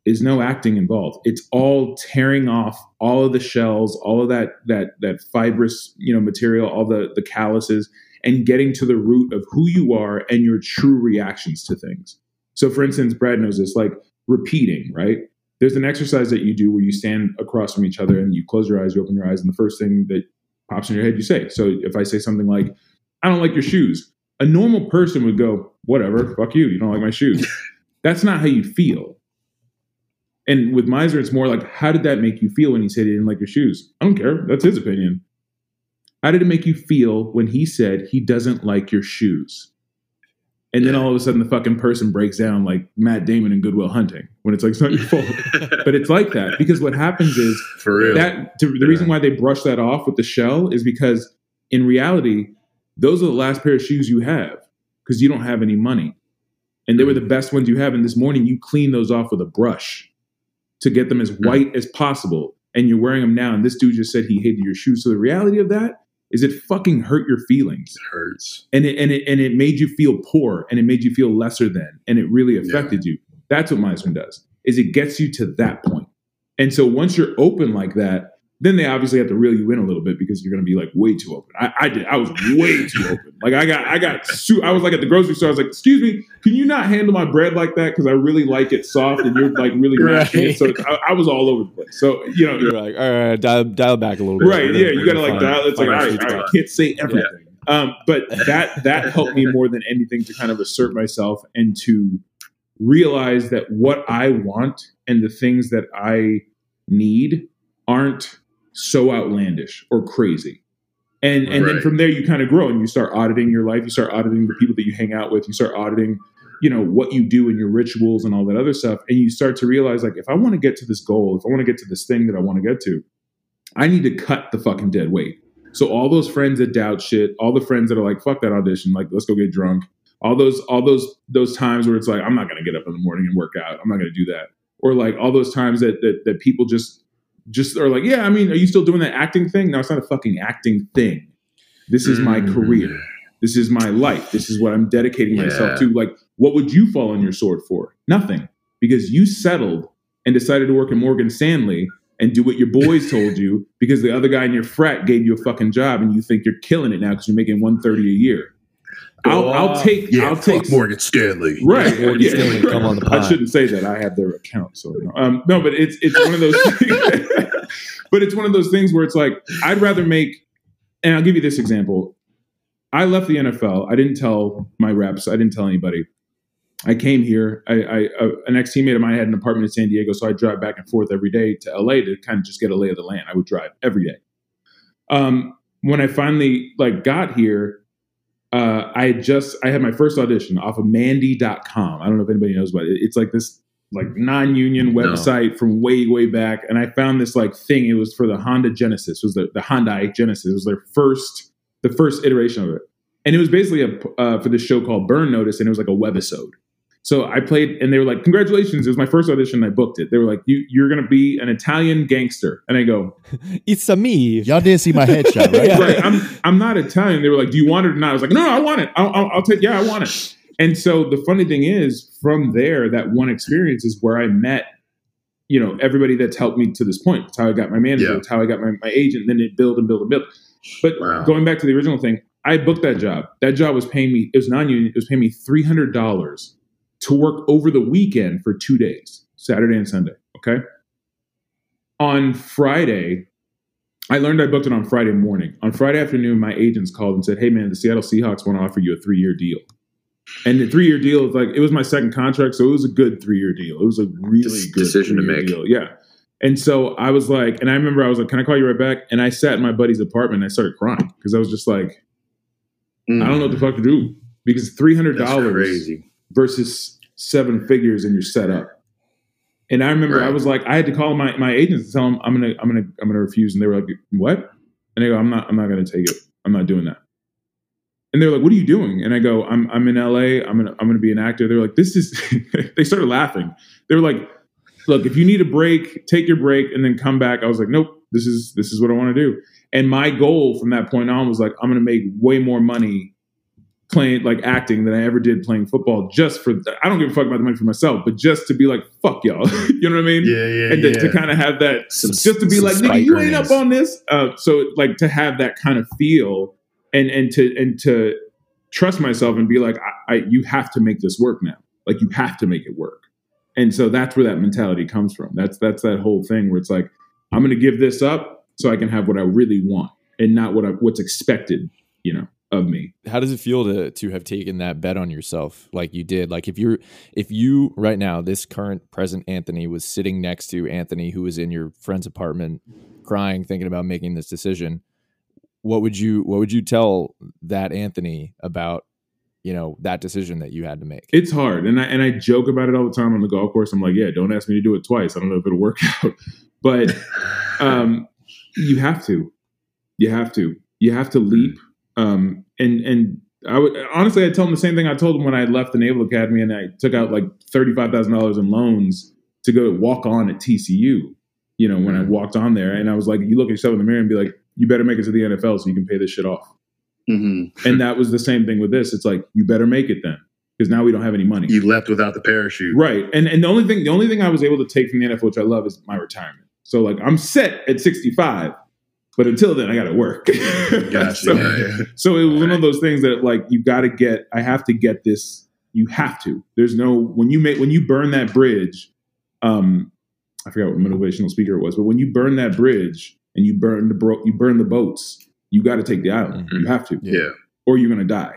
There's no acting involved. It's all tearing off all of the shells, all of that that that fibrous, you know, material, all the the calluses, and getting to the root of who you are and your true reactions to things. So, for instance, Brad knows this, like repeating, right? There's an exercise that you do where you stand across from each other and you close your eyes, you open your eyes, and the first thing that pops in your head, you say. So, if I say something like, "I don't like your shoes," a normal person would go, whatever, fuck you, you don't like my shoes. That's not how you feel. And with Meisner, it's more like, how did that make you feel when he said he didn't like your shoes? I don't care. That's his opinion. How did it make you feel when he said he doesn't like your shoes? And then all of a sudden, the fucking person breaks down like Matt Damon in Good Will Hunting when it's like, it's not your fault. but it's like that because what happens is For real. that to, the reason why they brush that off with the shell is because in reality those are the last pair of shoes you have because you don't have any money. And they were the mm. best ones you have. And this morning you clean those off with a brush to get them as mm. white as possible. And you're wearing them now. And this dude just said he hated your shoes. So the reality of that is it fucking hurt your feelings? It hurts. and it and it and it made you feel poor and it made you feel lesser than and it really affected you. That's what Meisner does is it gets you to that point. And so once you're open like that then they obviously have to reel you in a little bit because you're going to be like way too open. I, I did i was way too open. Like i got i got su- i was like at the grocery store i was like excuse me can you not handle my bread like that? Because i really like it soft and you're like really mashing it. So I, I was all over the place. So you know You're like, all right, dial, dial back a little bit. right yeah you got to like dial it's like all right, all right, I can't say everything. Um, but that that helped me more than anything to kind of assert myself and to realize that what i want and the things that i need aren't so outlandish or crazy. And and then from there you kind of grow and you start auditing your life. You start auditing the people that you hang out with. You start auditing you know what you do and your rituals and all that other stuff. And you start to realize like if i want to get to this goal if i want to get to this thing that i want to get to i need to cut the fucking dead weight. So all those friends that doubt shit all the friends that are like fuck that audition like let's go get drunk. All those all those those times where it's like i'm not going to get up in the morning and work out. I'm not going to do that. Or like all those times that, that that people just just are like yeah i mean are you still doing that acting thing? No it's not a fucking acting thing. This is my Mm. career. This is my life. This is what i'm dedicating myself to. Like what would you fall on your sword for? Nothing. Because you settled and decided to work at morgan stanley and do what your boys told you because the other guy in your frat gave you a fucking job and you think you're killing it now because you're making 130 a year I'll, I'll take. Yeah, I'll take Morgan Stanley. Right. Morgan yeah. Stanley, come on the I shouldn't say that. I have their account, so no. Um, no, but it's it's one of those. but it's one of those things where it's like I'd rather make. And I'll give you this example. I left the NFL. I didn't tell my reps. I didn't tell anybody. I came here. I, I uh, an ex teammate of mine had an apartment in San Diego, so I drive back and forth every day to LA to kind of just get a lay of the land. I would drive every day. Um, when I finally like got here, uh, I had just I had my first audition off of Mandy.com. I don't know if anybody knows about it. It's like this like non-union website from way way back, and I found this like thing. It was for the Honda Genesis. It was the the Hyundai Genesis. It was their first the first iteration of it, and it was basically a uh, for this show called Burn Notice, and it was like a webisode. So I played, and they were like, "Congratulations! It was my first audition. And I booked it." They were like, "You you're gonna be an Italian gangster," and I go, It's a me. Y'all didn't see my headshot, right? right. I'm I'm not Italian. They were like, "Do you want it or not?" I was like, "No, no I want it. I'll, I'll, I'll take. Yeah, I want it." And so the funny thing is, from there, that one experience is where I met, you know, everybody that's helped me to this point. It's how I got my manager. Yeah. It's how I got my, my agent. Then it build and build and build. But Wow. going back to the original thing, I booked that job. That job was paying me. It was non-union. It was paying me three hundred dollars to work over the weekend for two days, Saturday and Sunday. Okay. On Friday, I learned I booked it on Friday morning. On Friday afternoon, my agents called and said, "Hey, man, the Seattle Seahawks want to offer you a three-year deal." And the three-year deal is like it was my second contract, so it was a good three-year deal. It was a really Des- good decision to make. Deal. Yeah. And so I was like, and I remember I was like, "Can I call you right back?" And I sat in my buddy's apartment and I started crying because I was just like, I don't know what the fuck to do because three hundred Mm. That's dollars crazy. Versus seven figures in your setup. And I remember I was like, I had to call my, my agents to tell them I'm gonna I'm gonna I'm gonna refuse, and they were like, What? And I go, I'm not I'm not gonna take it. I'm not doing that. And they're like, What are you doing? And I go, I'm I'm in LA. I'm gonna I'm gonna be an actor. They're like, This is. they started laughing. They were like, Look, if you need a break, take your break and then come back. I was like, Nope. This is this is what I want to do. And my goal from that point on was like, I'm gonna make way more money playing like acting than I ever did playing football just for I don't give a fuck about the money for myself, but just to be like, fuck y'all. you know what I mean? Yeah, yeah, and to, yeah. to kind of have that Some- just to be like, nigga, you ain't up on this. Uh, so like to have that kind of feel and and to and to trust myself and be like, I, I you have to make this work now. Like you have to make it work. And so that's where that mentality comes from. That's that's that whole thing where it's like, I'm gonna give this up so I can have what I really want and not what I, what's expected, you know, of me. how does it feel to to have taken that bet on yourself like you did like if you're if you right now this current present anthony was sitting next to anthony who was in your friend's apartment crying thinking about making this decision what would you what would you tell that anthony about you know that decision that you had to make It's hard, and I and I joke about it all the time on the golf course. I'm like, yeah, don't ask me to do it twice. I don't know if it'll work out, but um, you have to, you have to, you have to leap. Um, and and I would honestly, I tell them the same thing I told them when I left the Naval Academy and I took out like thirty five thousand dollars in loans to go walk on at TCU. You know, when I walked on there, and I was like, you look at yourself in the mirror and be like, you better make it to the NFL so you can pay this shit off. Mhm. And that was the same thing with this. It's like you better make it then, because now we don't have any money. You left without the parachute. Right. And and the only thing the only thing I was able to take from the NFL, which I love, is my retirement. So like I'm set at 65, but until then I gotta work. Gotcha. so, Yeah, yeah. so it was one of those things that like you gotta get, I have to get this, you have to. There's no when you make when you burn that bridge, um, I forgot what motivational speaker it was, but when you burn that bridge and you burn the bro- you burn the boats, you gotta take the island. Mhm. You have to Yeah. or you're going to die.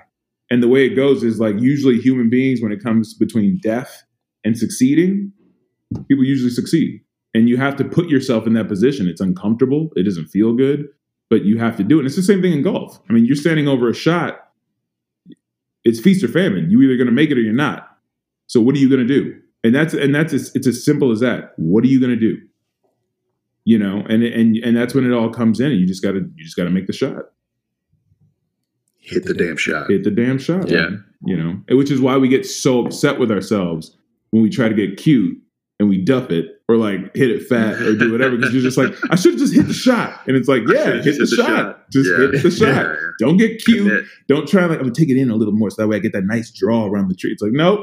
And the way it goes is like usually human beings, when it comes between death and succeeding, people usually succeed. And you have to put yourself in that position. It's uncomfortable. It doesn't feel good, but you have to do it. And it's the same thing in golf. I mean, you're standing over a shot. It's feast or famine. You either going to make it or you're not. So what are you going to do? And that's and that's as, it's as simple as that. What are you going to do? You know, and and and that's when it all comes in. And you just got to you just got to make the shot Hit the damn shot. hit the damn shot. Yeah. man. You know, which is why we get so upset with ourselves when we try to get cute and we duff it or like hit it fat or do whatever because you're just like, I should have just hit the shot. And it's like, yeah, should've hit just the, shot. Just Yeah. hit the shot. Yeah, yeah. Don't get cute. Commit. Don't try like I'm gonna take it in a little more so that way I get that nice draw around the tree. It's like, nope.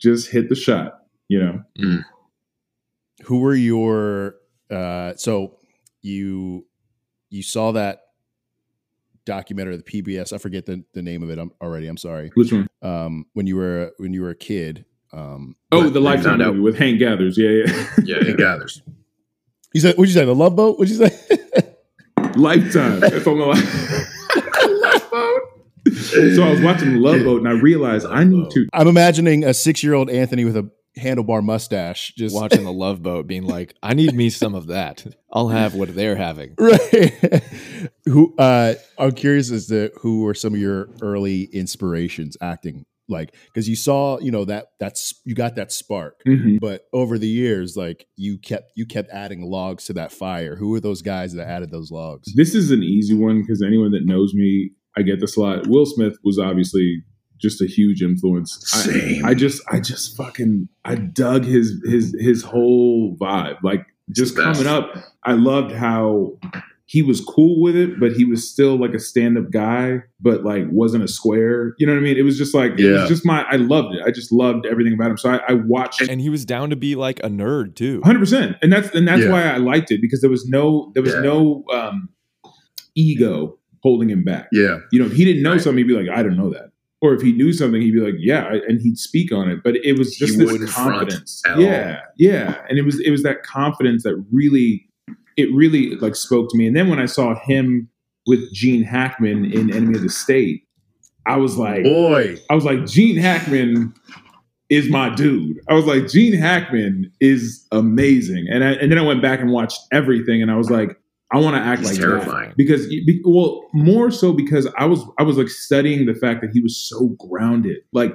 Just hit the shot. You know? who were your uh so you you saw that documentary, the PBS. I forget the, the name of it. I'm already. I'm sorry. Which one? Um, when you were when you were a kid. Um, oh, the Lifetime movie with Hank Gathers. Yeah, yeah, yeah. Hank Gathers. You said? What'd you say? The Love Boat? What'd you say? Lifetime. That's on the Love Boat. So I was watching the Love Boat and I realized I need to. I'm imagining a six year old Anthony with a handlebar mustache, just watching the Love Boat, being like, "I need me some of that. I'll have what they're having." Right. who? Uh, I'm curious as to who were some of your early inspirations acting like because you saw you know that that's you got that spark mm-hmm. but over the years like you kept you kept adding logs to that fire who were those guys that added those logs this is an easy one because anyone that knows me i get this a lot will smith was obviously just a huge influence. Same. I, I, just, I just fucking, I dug his his his whole vibe. Like just coming up, I loved how he was cool with it, but he was still like a stand up guy, but like wasn't a square. You know what I mean? It was just like, yeah. it was just my, I loved it. I just loved everything about him. So I, I watched, and he was down to be like a nerd too, hundred percent. And that's and that's yeah. why I liked it because there was no, there was yeah. no um, ego holding him back. Yeah, you know, if he didn't know right. something, he'd be like, I don't know that or if he knew something, he'd be like, "Yeah," and he'd speak on it. But it was just he this confidence. Yeah, all. yeah, and it was it was that confidence that really, it really like spoke to me. And then when I saw him with Gene Hackman in Enemy of the State, I was like, "Boy," I was like, "Gene Hackman." Is my dude. I was like, Gene Hackman is amazing. And I, and then I went back and watched everything and I was like, I want to act He's like terrifying. that because well, more so because I was I was like studying the fact that he was so grounded. Like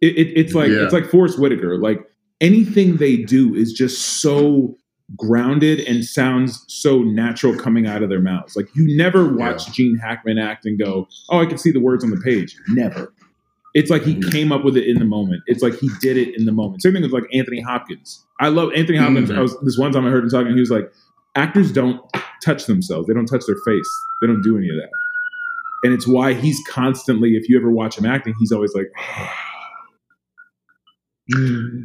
it, it, it's like yeah. it's like Forest Whitaker. Like anything they do is just so grounded and sounds so natural coming out of their mouths. Like you never watch yeah. Gene Hackman act and go, "Oh, I can see the words on the page." Never. It's like he mm-hmm. came up with it in the moment. It's like he did it in the moment. Same thing with like Anthony Hopkins. I love Anthony Hopkins. Mm-hmm. I was this one time I heard him talking. He was like, actors don't touch themselves. They don't touch their face. They don't do any of that. And it's why he's constantly, if you ever watch him acting, he's always like,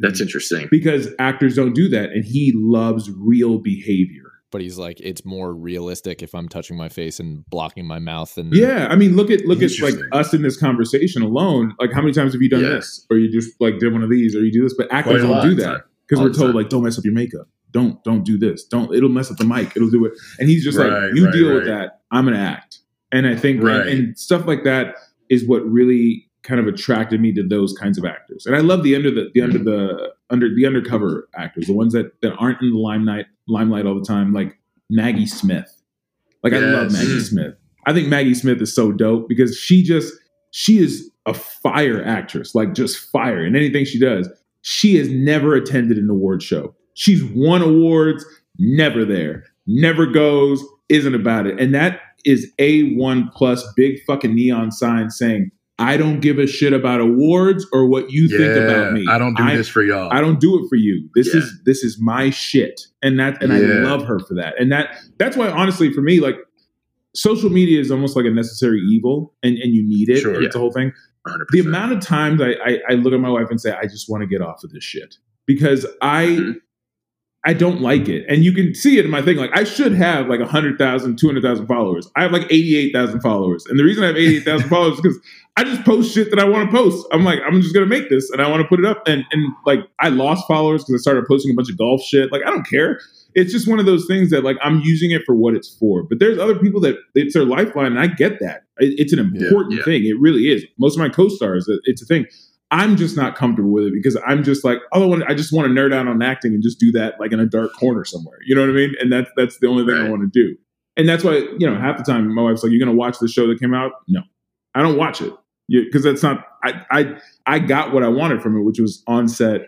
That's interesting. Because actors don't do that. And he loves real behavior. But he's like, it's more realistic if I'm touching my face and blocking my mouth. And yeah, I mean, look at look at like us in this conversation alone. Like, how many times have you done yeah. this, or you just like did one of these, or you do this? But actors don't do that because we're told like, don't mess up your makeup don't don't do this. Don't it'll mess up the mic. It'll do it. And he's just right, like, you right, deal right. with that. I'm gonna act. And I think and, and, stuff like that is what really kind of attracted me to those kinds of actors. And I love the under the the under the under the undercover actors, the ones that that aren't in the limelight limelight all the time, like Maggie Smith. Like yes. I love Maggie. Smith. I think Maggie Smith is so dope because she just she is a fire actress, like just fire in anything she does. She has never attended an award show. She's won awards, never there, never goes, isn't about it. And that is A1 plus big fucking neon sign saying, I don't give a shit about awards or what you yeah, think about me. I don't do I, this for y'all. I don't do it for you. This yeah. is this is my shit. And that and yeah. I love her for that. And that that's why honestly for me, like social media is almost like a necessary evil and, and you need it. Sure, it's a whole thing. 100%. The amount of times I, I, I look at my wife and say, I just want to get off of this shit. Because I mm-hmm. I don't like it. And you can see it in my thing. Like I should have like 100,000, 200,000 followers. I have like 88,000 followers. And the reason I have 88,000 followers is because I just post shit that I want to post. I'm like, I'm just going to make this and I want to put it up. And, and like I lost followers because I started posting a bunch of golf shit. Like I don't care. It's just one of those things that like I'm using it for what it's for. But there's other people that it's their lifeline. And I get that. It's an important yeah, yeah. thing. It really is. Most of my co-stars, it's a thing. I'm just not comfortable with it because I'm just like, oh, I, want, I just want to nerd out on acting and just do that like in a dark corner somewhere. You know what I mean? And that's that's the only thing right. I want to do. And that's why you know half the time my wife's like, "You're gonna watch the show that came out?" No, I don't watch it because that's not. I I I got what I wanted from it, which was on set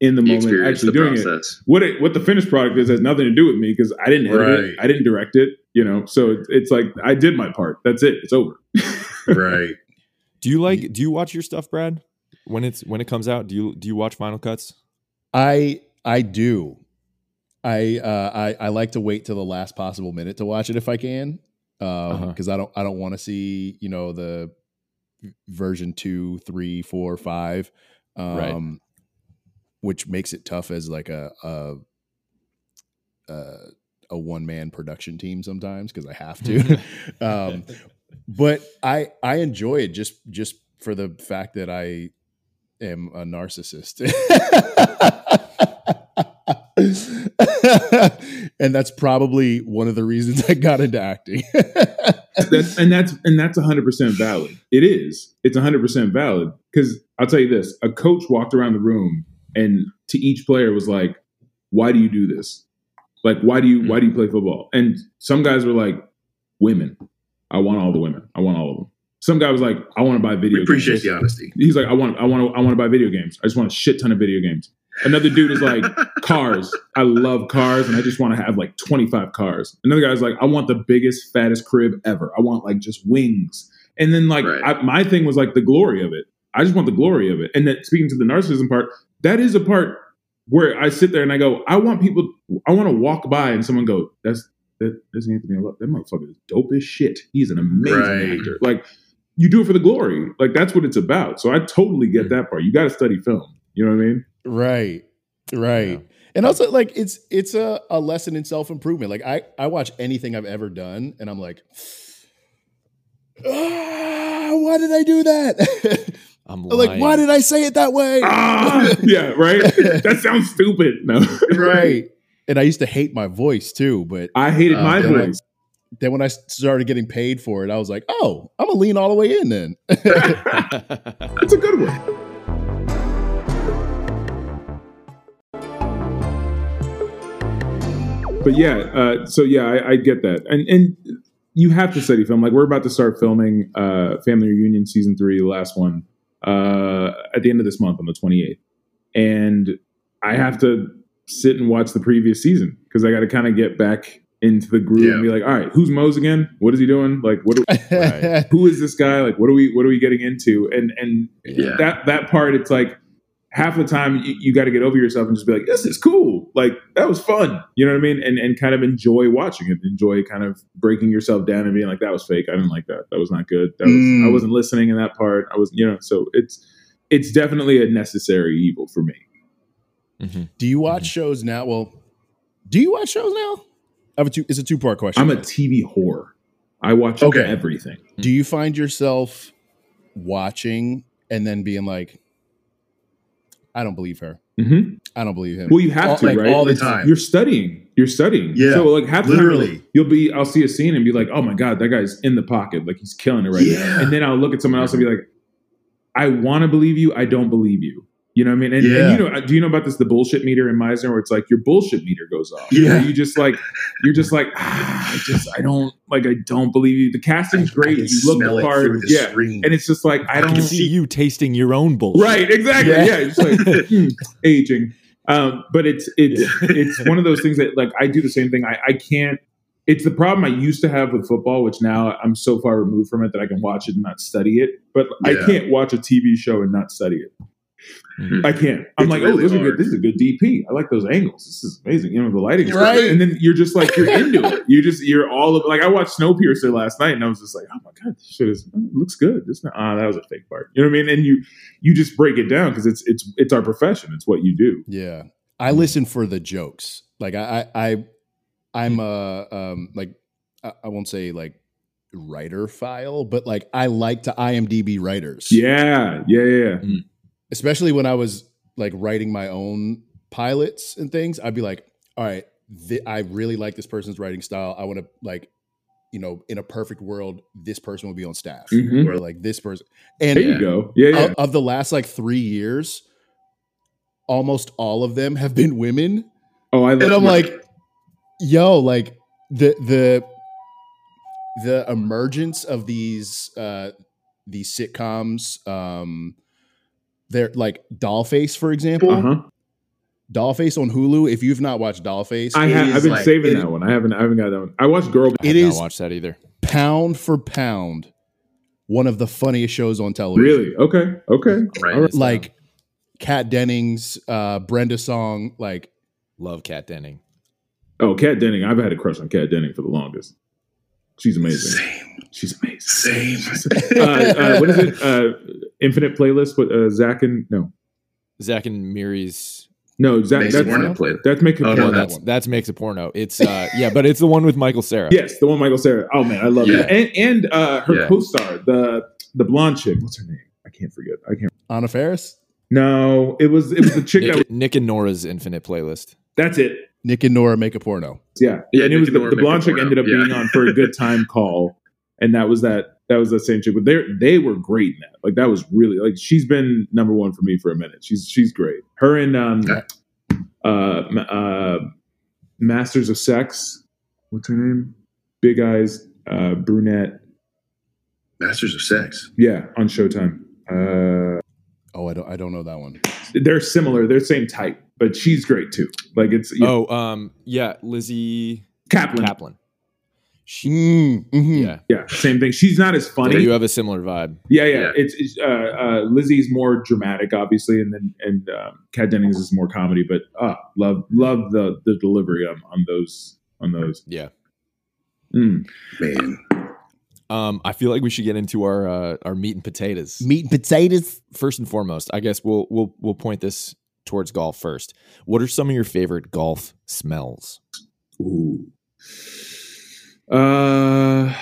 in the you moment actually the doing process. it. What it what the finished product is has nothing to do with me because I didn't edit right. it, I didn't direct it. You know, so it's, it's like I did my part. That's it. It's over. right. Do you like? Do you watch your stuff, Brad? when it's when it comes out do you do you watch final cuts i i do i uh i i like to wait till the last possible minute to watch it if i can um because uh-huh. i don't i don't want to see you know the version two three four five um right. which makes it tough as like a a a, a one man production team sometimes because i have to um but I I enjoy it just just for the fact that I am a narcissist. and that's probably one of the reasons I got into acting. that's, and that's and that's 100% valid. It is. It's 100% valid cuz I'll tell you this, a coach walked around the room and to each player was like, "Why do you do this? Like why do you why do you play football?" And some guys were like, "Women. I want all the women. I want all of them." Some guy was like, "I want to buy video." We appreciate games. the honesty. He's like, "I want, I want to, I want to buy video games. I just want a shit ton of video games." Another dude is like, "Cars. I love cars, and I just want to have like twenty five cars." Another guy's like, "I want the biggest, fattest crib ever. I want like just wings." And then like Right. I, my thing was like the glory of it. I just want the glory of it. And then speaking to the narcissism part, that is a part where I sit there and I go, I want people, I want to walk by and someone go, "That's that, that's Anthony. Love. That motherfucker is dope as shit. He's an amazing Right. actor." Like you do it for the glory. Like that's what it's about. So I totally Mm. get that part. You got to study film. You know what I mean? Right. Right. Yeah. And also like it's it's a, a lesson in self-improvement. Like I I watch anything I've ever done and I'm like ah, why did I do that? I'm like why did I say it that way? Ah, yeah, right. that sounds stupid. No, right. And I used to hate my voice too, but I hated Oh, my damn it. voice. then when I started getting paid for it, I was like, "Oh, I'm gonna lean all the way in then." It's a good one. But yeah, uh, so yeah, I, I get that, and and you have to study film. Like we're about to start filming uh, Family Reunion season three, the last one, uh, at the end of this month on the twenty eighth, and I have to sit and watch the previous season because I got to kind of get back into the groove and be like, all right, who's Moz again? What is he doing? Like, what? Do, Right. who is this guy? Like, what are we? What are we getting into? And and Yeah. that that part, it's like half the time you, you got to get over yourself and just be like, this is cool. Like that was fun. You know what I mean? And and kind of enjoy watching it. Enjoy kind of breaking yourself down and being like, that was fake. I didn't like that. That was not good. That was Mm. I wasn't listening in that part. I was, you know. So it's it's definitely a necessary evil for me. Mhm. do you watch shows now? Well, do you watch shows now? I have a two. It's a two part question. I'm a TV whore. I watch Okay. everything. do you find yourself watching and then being like, "I don't believe her. hmm I don't believe him." Well, you have All- to, like, right? all the It's- time. You're studying. You're studying. Yeah, So like half the time, literally. you'll be. I'll see a scene and be like, "Oh my god, that guy's in the pocket. Like he's killing it right now." And then I'll look at someone else and be like, "I want to believe you. I don't believe you." You know what I mean? And, and you know, do you know about this? The bullshit meter in Meisner, where it's like your bullshit meter goes off. Yeah. you just like, you're just like, ah, I just, I don't like, I don't believe you. The casting's I great. can You look smell the part, through the yeah. screen. And it's just like, I I don't can see you tasting your own bullshit. Right, exactly. Yeah. Yeah, it's like hmm, aging. Um, but it's it's it's one of those things that like I do the same thing. I, I can't. It's the problem I used to have with football, which now I'm so far removed from it that I can watch it and not study it. But I can't watch a TV show and not study it. Mhm. I can't. I'm It's like, really oh, this is, a good, this is a good DP. I like those angles. This is amazing. You know, the lighting, is Right. great. And then you're just like, you're into it. You just, you're all of like, I watched Snowpiercer last night, and I was just like, oh my god, this shit is looks good. This not, ah, that was a fake part. You know what I mean? And you, you just break it down because it's, it's, it's our profession. It's what you do. Yeah, I listen for the jokes. Like I, I, I I'm a um like I, I won't say like writer file, but like I like to IMDb writers. Yeah, yeah, yeah. yeah. Especially when I was like writing my own pilots and things. I'd be like, all right, th- I really like this person's writing style. I want to like, you know, in a perfect world, this person would be on staff, Mhm. or like this person. And There you go. Yeah, yeah. of, of the last like three years, almost all of them have been women. oh, I love. And I'm like, yo, like the the the emergence of these uh these sitcoms, um they're like Dollface, for example. uh huh. Dollface on Hulu. If you've not watched Dollface, I have. I've been like- saving it- that one. I haven't. I haven't got that one. I watched Girl. I It have not watched that either. pound for pound one of the funniest shows on television. Really? Okay. Okay. Right. Like Kat Dennings, uh Brenda Song, like Love Kat Denning. Oh, Kat Denning. I've had a crush on Kat Denning for the longest. She's amazing. Same. She's amazing. Same. uh, uh, what is it? Uh, Infinite playlist with uh, Zack and no. Zack and Miri's No, that, Makes that's a porno play. that's make a Oh, porno. No, that's that's makes a porno. It's uh yeah, but it's the one with Michael Cera. yes, the one Michael Cera. Oh man, I love Yeah. that. And and uh, her Yeah. co-star, the the blonde chick. What's her name? I can't forget. I can't. Anna Faris, No, it was it was the chick that. Was, Nick, Nick and Nora's Infinite Playlist. that's it. Nick and Nora make a porno. Yeah, Yeah, and it was and the, Nora the blonde chick ended up Yeah. being on for a good time call, and that was that that was that same chick. But they they were great in that. Like that was really like she's been number one for me for a minute. She's she's great. Her and um Yeah. uh, uh Masters of Sex. What's her name? Big eyes, uh, brunette. Masters of Sex. Yeah, on Showtime. Uh, Oh, I don't I don't know that one. they're similar. They're same type, but she's great too. Like it's yeah, Oh, um, yeah, Lizzy Caplan. Caplan. She, Mm, mhm. yeah, Yeah, same thing. She's not as funny. you have a similar vibe. Yeah, yeah. Yeah. It's, it's uh, uh, Lizzy's more dramatic, obviously, and then and um, Kat Dennings is more comedy. But uh, love love the the delivery on, on those on those. Yeah. Mm. Man. Um, I feel like we should get into our uh, our meat and potatoes. Meat and potatoes. First and foremost, I guess we'll we'll we'll point this towards golf first. What are some of your favorite golf smells? Ooh. Uh,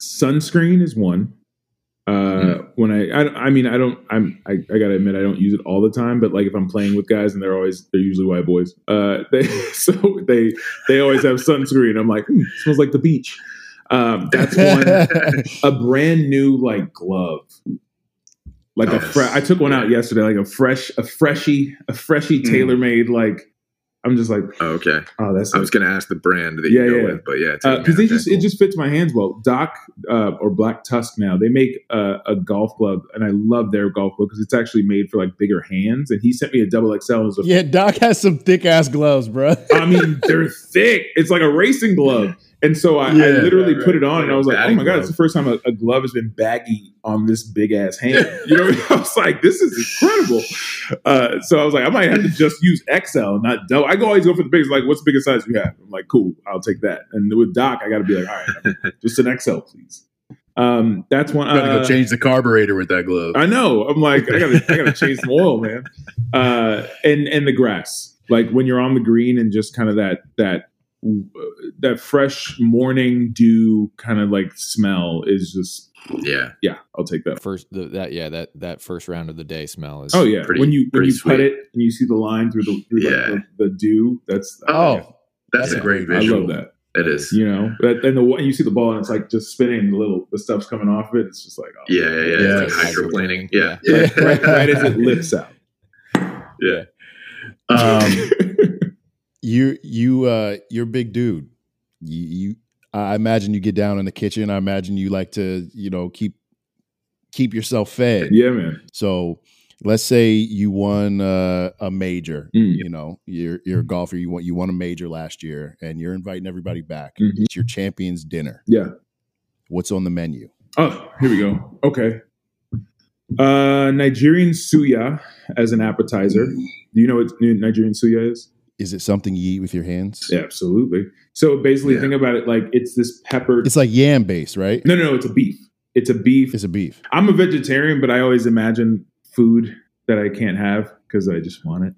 sunscreen is one. Uh, when I, I, I mean, I don't, I'm, I, I gotta admit, I don't use it all the time, but like if I'm playing with guys and they're always, they're usually white boys, uh, they, so they, they always have sunscreen. I'm like, hmm, smells like the beach. Um, that's one. a brand new like glove. Like a fresh. I took one out yesterday, like a fresh, a freshie, a freshie Mm. TaylorMade. Like I'm just like, Oh, okay. oh, that's I was going to ask the brand that Yeah, you go yeah. with, but yeah. because Taylor they Man, just okay, it just fits my hands well. Doc uh, or Black Tusk now they make uh, a golf glove, and I love their golf glove because it's actually made for like bigger hands. And he sent me a double XL. And it a, Yeah, Doc has some thick ass gloves, bro. I mean, they're thick. It's like a racing glove. And so I, I Yeah, literally right, put it on, and I was like, "Oh my god, glove. it's the first time a, a glove has been baggy on this big ass hand." You know, I was like, "This is incredible." Uh, so I was like, "I might have to just use XL, not double." I go always go for the biggest. Like, what's the biggest size you have? I'm like, "Cool, I'll take that." And with Doc, I got to be like, "All right, just an XL, please." Um, that's one. I gotta uh, go change the carburetor with that glove. I know. I'm like, I gotta, I gotta change some oil, man. Uh, and and the grass, like when you're on the green and just kind of that that that fresh morning dew kind of like smell is just yeah. yeah. I'll take that. First, the, that yeah, that that first round of the day smell is. Oh yeah, pretty- when you when you put sweet. it and you see the line through the through like, Yeah. the, the dew. That's Oh, That's Yeah. a great I love that. It is. You know, that, and the you see the ball and it's like just spinning. The little the stuff's coming off of it. It's just like oh, Yeah, yeah, yeah. Yeah. It's like hydroplaning. Yeah. Yeah. right, right as it lifts out. Yeah. Um, you you uh you're a big dude. You, you I imagine you get down in the kitchen. I imagine you like to, you know, keep keep yourself fed. yeah, man. So let's say you won uh, a major. Mm. You know, you're you're a golfer. You want you won a major last year, and you're inviting everybody back. Mhm. It's your champions dinner. Yeah. What's on the menu? Oh, here we go. Okay. Uh, Nigerian suya as an appetizer. Do you know what Nigerian suya is? Is it something you eat with your hands? Yeah, absolutely. So basically, Yeah. think about it like it's this peppered. It's like yam based, right? no, no, no. It's a beef. It's a beef. It's a beef. I'm a vegetarian, but I always imagine food that I can't have because I just want it.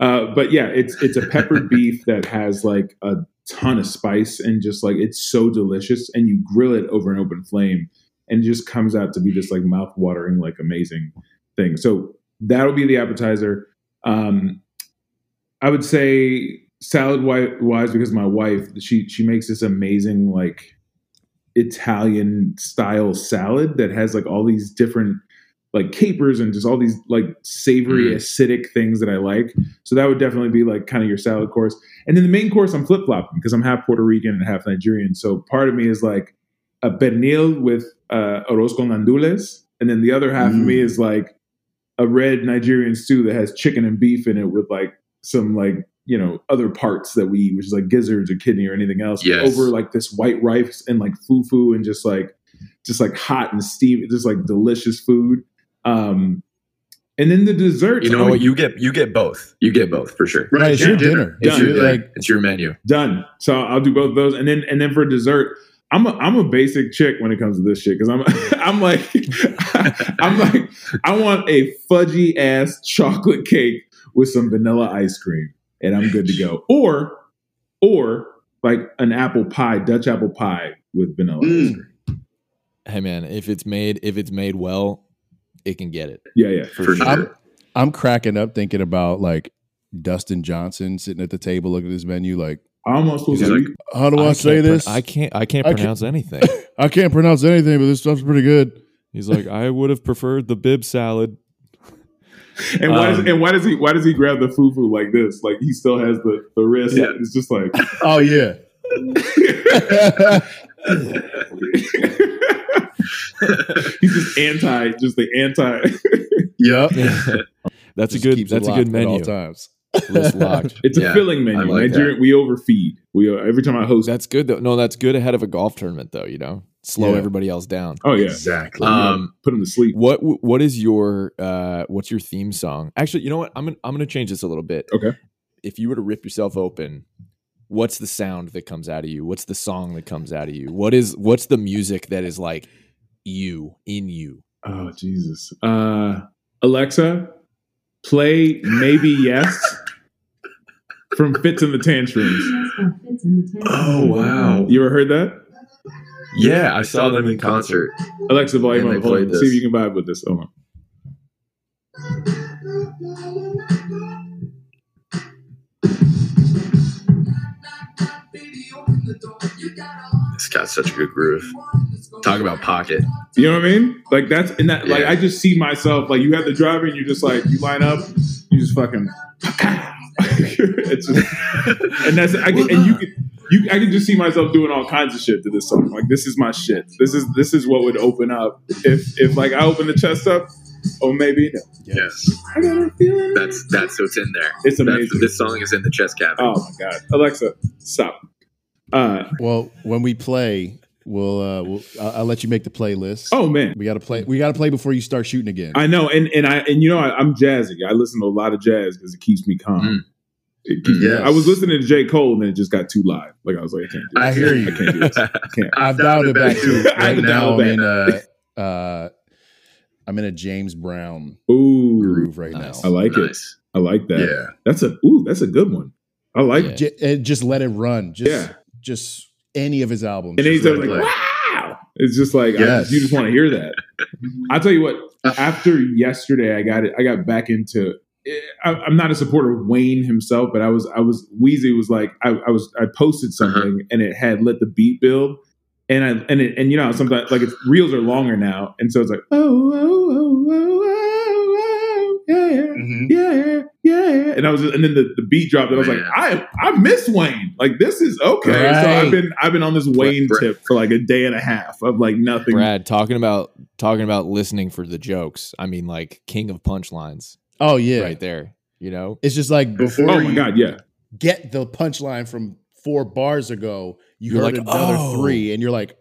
Uh, but yeah, it's it's a peppered beef that has like a ton of spice and just like it's so delicious. And you grill it over an open flame, and it just comes out to be this like mouth watering, like amazing thing. So that'll be the appetizer. Um, I would say salad wise because my wife she she makes this amazing like Italian style salad that has like all these different like capers and just all these like savory Mm. acidic things that I like. So that would definitely be like kind of your salad course. And then the main course I'm flip flopping because I'm half Puerto Rican and half Nigerian. So part of me is like a pernil with uh, arroz con gandules, and then the other half of me is like a red Nigerian stew that has chicken and beef in it with like some like you know other parts that we eat, which is like gizzards or kidney or anything else, Yes. over like this white rice and like fufu and just like just like hot and steamy, just like delicious food. Um, and then the dessert, You know what? You get you get both. You get both for sure. Right, it's yeah, your dinner. dinner. It's Done. your like it's your menu. done. So I'll do both of those, and then and then for dessert, I'm a I'm a basic chick when it comes to this shit because I'm I'm like I'm like I want a fudgy ass chocolate cake with some vanilla ice cream, and I'm good to go. Or, or like an apple pie, Dutch apple pie with vanilla mm. ice cream. Hey man, if it's made if it's made well, it can get it. Yeah, yeah, for, for sure. I'm, I'm cracking up thinking about like Dustin Johnson sitting at the table looking at his menu like how am I supposed to like, how do I, I say this? I can't I can't pronounce can't, anything. I can't pronounce anything, but this stuff's pretty good. He's like, I would have preferred the bib salad. And why, um, does, and why does he why does he grab the fufu like this? Like he still has the the wrist. Yeah. It's just like oh yeah. He's just anti, just the anti. yep. That's just a good. That's a good menu. all times. It's a filling menu. Like Nigerian, we overfeed. We every time I host. That's good though. No, that's good ahead of a golf tournament though. You know, slow yeah. everybody else down. Oh yeah, exactly. Um, put them to sleep. What What is your uh What's your theme song? Actually, you know what? I'm gonna I'm gonna change this a little bit. Okay. If you were to rip yourself open, what's the sound that comes out of you? What's the song that comes out of you? What is What's the music that is like you in you? Oh Jesus. Uh, Alexa, play maybe yes from Fitz and the Tantrums. Oh wow! You ever heard that? Yeah, I saw them in concert. Alexa, volume up. Hold See if you can vibe with this. Hold on. It's got such a good groove. Talk about pocket. You know what I mean? Like that's in that. Yeah. Like I just see myself. Like you have the driver, and you're just like you line up, you just fucking. it's just, and that's I can, and you uh, can you I can just see myself doing all kinds of shit to this song. Like this is my shit. This is this is what would open up if if like I open the chest up. Oh, maybe no. Yes. I got a feeling. That's that's what's in there. It's amazing. That's, this song is in the chest cavity. Oh my god, Alexa, stop. Uh, well, when we play, we'll, uh, we'll I'll, I'll, let you make the playlist. Oh man, we got to play. We got to play before you start shooting again. I know, and and I and you know I, am jazzy. I listen to a lot of jazz because it keeps me calm. Mm. Yes. I was listening to J. Cole and then it just got too live. Like I was like, I can't do I hear you. I can't do this. I can't. I've dialed it back too. Right now I'm in a, uh, I'm in a James Brown ooh, groove right nice. now. I like nice. it. I like that. Yeah. That's a ooh, that's a good one. I like yeah. it. J- just let it run. Just, yeah. Just any of his albums. And he's like, wow. It's just like yes. I, you just want to hear that. I'll tell you what. After yesterday, I got it. I got back into I, am not a supporter of Wayne himself, but I was, I was, Weezy was like, I, I was, I posted uh-huh. something uh-huh. and it had let the beat build. And I, and it, and you know, sometimes like it's reels are longer now. And so it's like, oh, oh, oh, oh, oh, oh yeah, mm-hmm. yeah, yeah. And I was, and then the, the beat dropped and I was like, I, I miss Wayne. Like this is okay. Right. So I've been, I've been on this Wayne Brad, tip for like a day and a half of like nothing. Brad talking about, talking about listening for the jokes. I mean, like king of punchlines. Oh yeah, right there. You know, it's just like before. Oh my god, yeah. Get the punchline from four bars ago. You you're heard like, another oh. three, and you're like,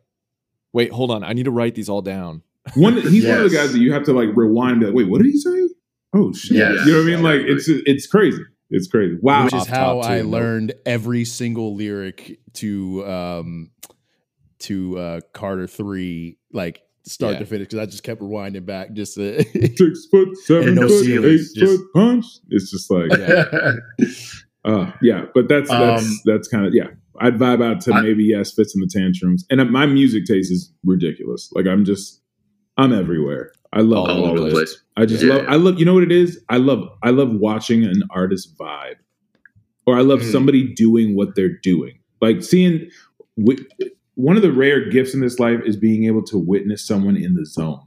wait, hold on. I need to write these all down. One, he's yes. one of the guys that you have to like rewind. Like, wait, what did he say? Oh shit! Yes. You know what I mean? Like it's it's crazy. It's crazy. Wow. Which is how I learned every single lyric to um to uh Carter three like start yeah. to finish because I just kept rewinding back just to, six foot, seven no foot, ceilings, eight just, foot punch. It's just like yeah. uh, yeah, but that's that's um, that's kind of yeah. I'd vibe out to I, maybe yes, Fitz in the tantrums, and my music taste is ridiculous. Like I'm just I'm everywhere. I love all, all over the place. I just yeah. love. I love. You know what it is? I love. I love watching an artist vibe, or I love mm. somebody doing what they're doing. Like seeing one of the rare gifts in this life is being able to witness someone in the zone.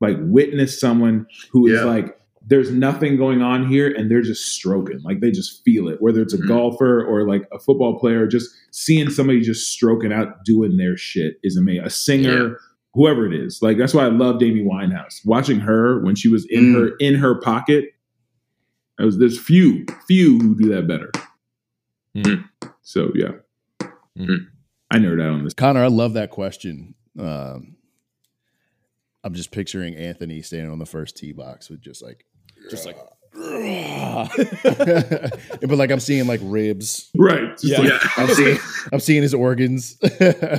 Like witness someone who is yeah. like, there's nothing going on here and they're just stroking. Like they just feel it. Whether it's a mm-hmm. golfer or like a football player, just seeing somebody just stroking out doing their shit is amazing. A singer, yeah. whoever it is. Like that's why I love Amy Winehouse. Watching her when she was in mm. her in her pocket. Was, there's few, few who do that better. Mm. So yeah. Mm. I nerd out on this. Connor, I love that question. Um, I'm just picturing Anthony standing on the first tee box with just like, just like, but like I'm seeing like ribs, right? Yeah, like, yeah. I'm seeing I'm seeing his organs.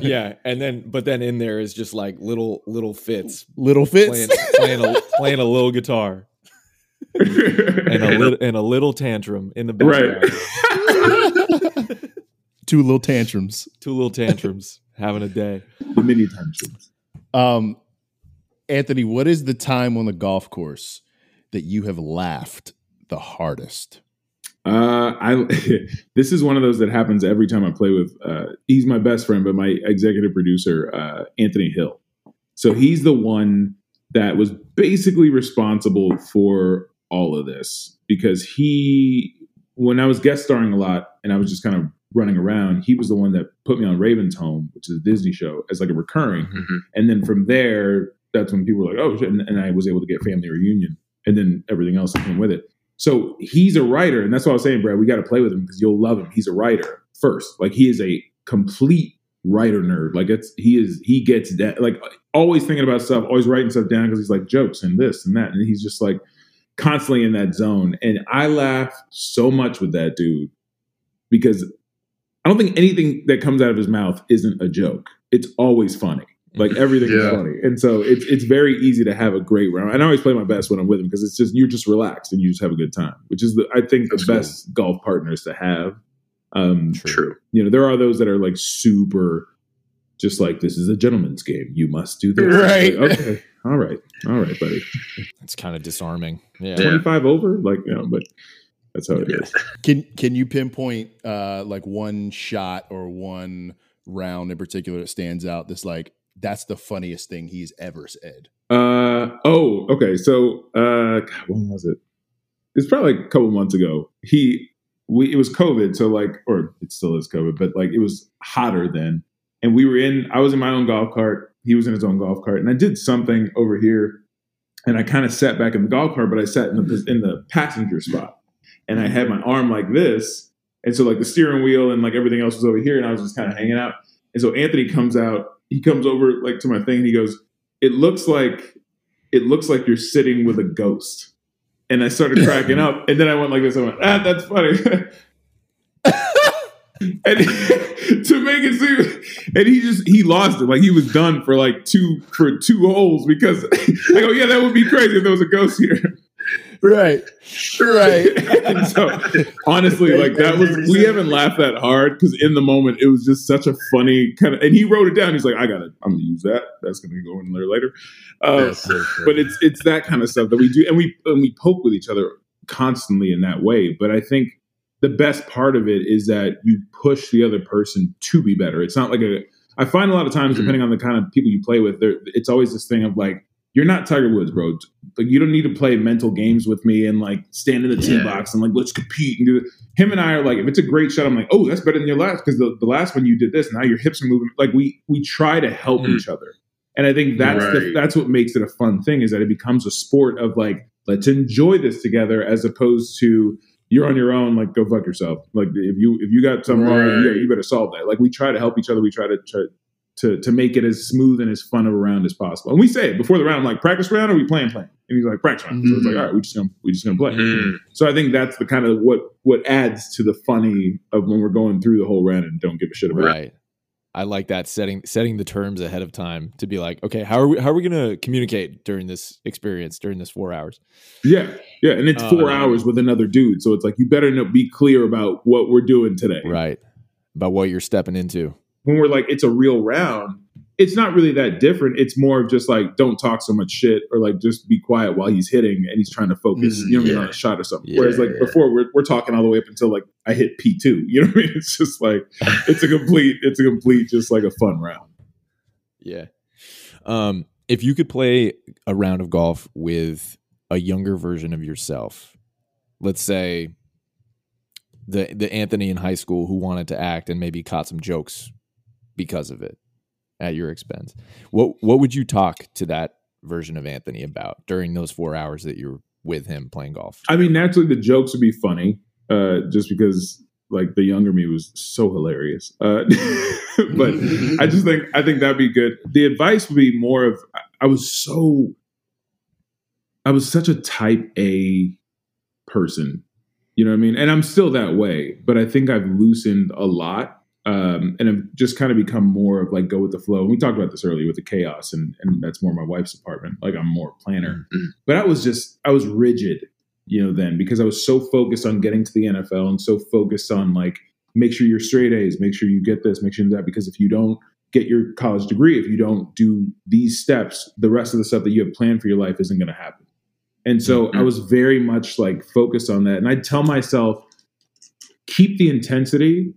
yeah, and then but then in there is just like little little fits, little fits, playing playing a, playing a little guitar. and a little and a little tantrum in the background. Right. Two little tantrums. Two little tantrums having a day. The mini tantrums. Um, Anthony, what is the time on the golf course that you have laughed the hardest? Uh, I this is one of those that happens every time I play with. Uh, he's my best friend, but my executive producer, uh, Anthony Hill. So he's the one that was basically responsible for all of this because he, when I was guest starring a lot and I was just kind of running around, he was the one that put me on Raven's Home, which is a Disney show, as like a recurring. Mm-hmm. And then from there, that's when people were like, oh, and, and I was able to get Family Reunion, and then everything else that came with it. So he's a writer, and that's what I was saying, Brad. We got to play with him because you'll love him. He's a writer first. Like he is a complete writer nerd. Like it's he is he gets that like always thinking about stuff, always writing stuff down because he's like jokes and this and that, and he's just like constantly in that zone. And I laugh so much with that dude because I don't think anything that comes out of his mouth isn't a joke. It's always funny. Like everything yeah. is funny, and so it's it's very easy to have a great round. And I always play my best when I'm with him because it's just you're just relaxed and you just have a good time, which is the I think That's the best golf partners to have. Um, True. You know, there are those that are like super, just like this is a gentleman's game. You must do this. Right. Like, okay. All right. All right, buddy. It's kind of disarming. Yeah. 25 over, like you know, but that's how it yeah. is. Can Can you pinpoint uh like one shot or one round in particular that stands out? That's like that's the funniest thing he's ever said. Uh oh, okay. So uh when was it? It's probably a couple months ago. He we it was COVID, so like or it still is COVID, but like it was hotter then. And we were in I was in my own golf cart, he was in his own golf cart, and I did something over here and I kind of sat back in the golf cart, but I sat in the in the passenger spot. And I had my arm like this. And so like the steering wheel and like everything else was over here and I was just kind of hanging out. And so Anthony comes out he comes over like to my thing and he goes, "It looks like it looks like you're sitting with a ghost." And I started cracking up, and then I went like this. I went, "Ah, that's funny." and to make it seem, and he just he lost it. Like he was done for like two for two holes because I go, "Yeah, that would be crazy if there was a ghost here." Right. Right. And so honestly like that was we haven't laughed that hard because in the moment it was just such a funny kind of and he wrote it down. He's like i gotta i'm gonna use that. That's gonna go in there later. Uh, so but it's it's that kind of stuff that we do and we and we poke with each other constantly in that way. But i think the best part of it is that you push the other person to be better. It's not like a i find a lot of times mm-hmm. depending on the kind of people you play with there it's always this thing of like you're not Tiger Woods, bro. Like you don't need to play mental games with me and like stand in the tee box and like let's compete and do it. Him and I are like, if it's a great shot, I'm like, oh, that's better than your last because the, the last one you did this. Now your hips are moving. Like we we try to help mm. each other, and I think that's right. the, that's what makes it a fun thing is that it becomes a sport of like let's enjoy this together as opposed to you're on your own. Like go fuck yourself. Like if you if you got something right. wrong, you, you better solve that. Like we try to help each other. We try to try, to to make it as smooth and as fun of a round as possible. And we say it before the round, I'm like, practice round or we playing playing? And he's like, practice round. Mm-hmm. So it's like, mm-hmm. all right, we just gonna we just gonna play. Mm-hmm. So I think that's the kind of what what adds to the funny of when we're going through the whole round and don't give a shit about right. it. I like that setting setting the terms ahead of time to be like, okay, how are we how are we gonna communicate during this experience during this four hours? Yeah, yeah, and it's four uh, hours with another dude, so it's like you better know, be clear about what we're doing today, right? About what you're stepping into when we're like it's a real round, it's not really that different. It's more of just like don't talk so much shit or like just be quiet while he's hitting and he's trying to focus, mm, you know, yeah. on a shot or something. Yeah, Whereas like yeah. before we're, we're talking all the way up until like I hit P two. You know what I mean? It's just like it's a complete it's a complete just like a fun round. Yeah. Um, if you could play a round of golf with a younger version of yourself, let's say the the Anthony in high school who wanted to act and maybe caught some jokes because of it at your expense. What what would you talk to that version of Anthony about during those four hours that you're with him playing golf? I mean, naturally the jokes would be funny, uh, just because like the younger me was so hilarious. Uh, but I just think I think that'd be good. The advice would be more of I was so I was such a type A person. You know what I mean? And I'm still that way, but I think I've loosened a lot um, and have just kind of become more of like go with the flow. And we talked about this earlier with the chaos, and and that's more my wife's apartment. Like I'm more planner, mm-hmm. but I was just I was rigid you know, then because I was so focused on getting to the NFL and so focused on like make sure you're straight A's, make sure you get this, make sure that because if you don't get your college degree, if you don't do these steps, the rest of the stuff that you have planned for your life isn't going to happen. And so mm-hmm. I was very much like focused on that. And I tell myself, keep the intensity,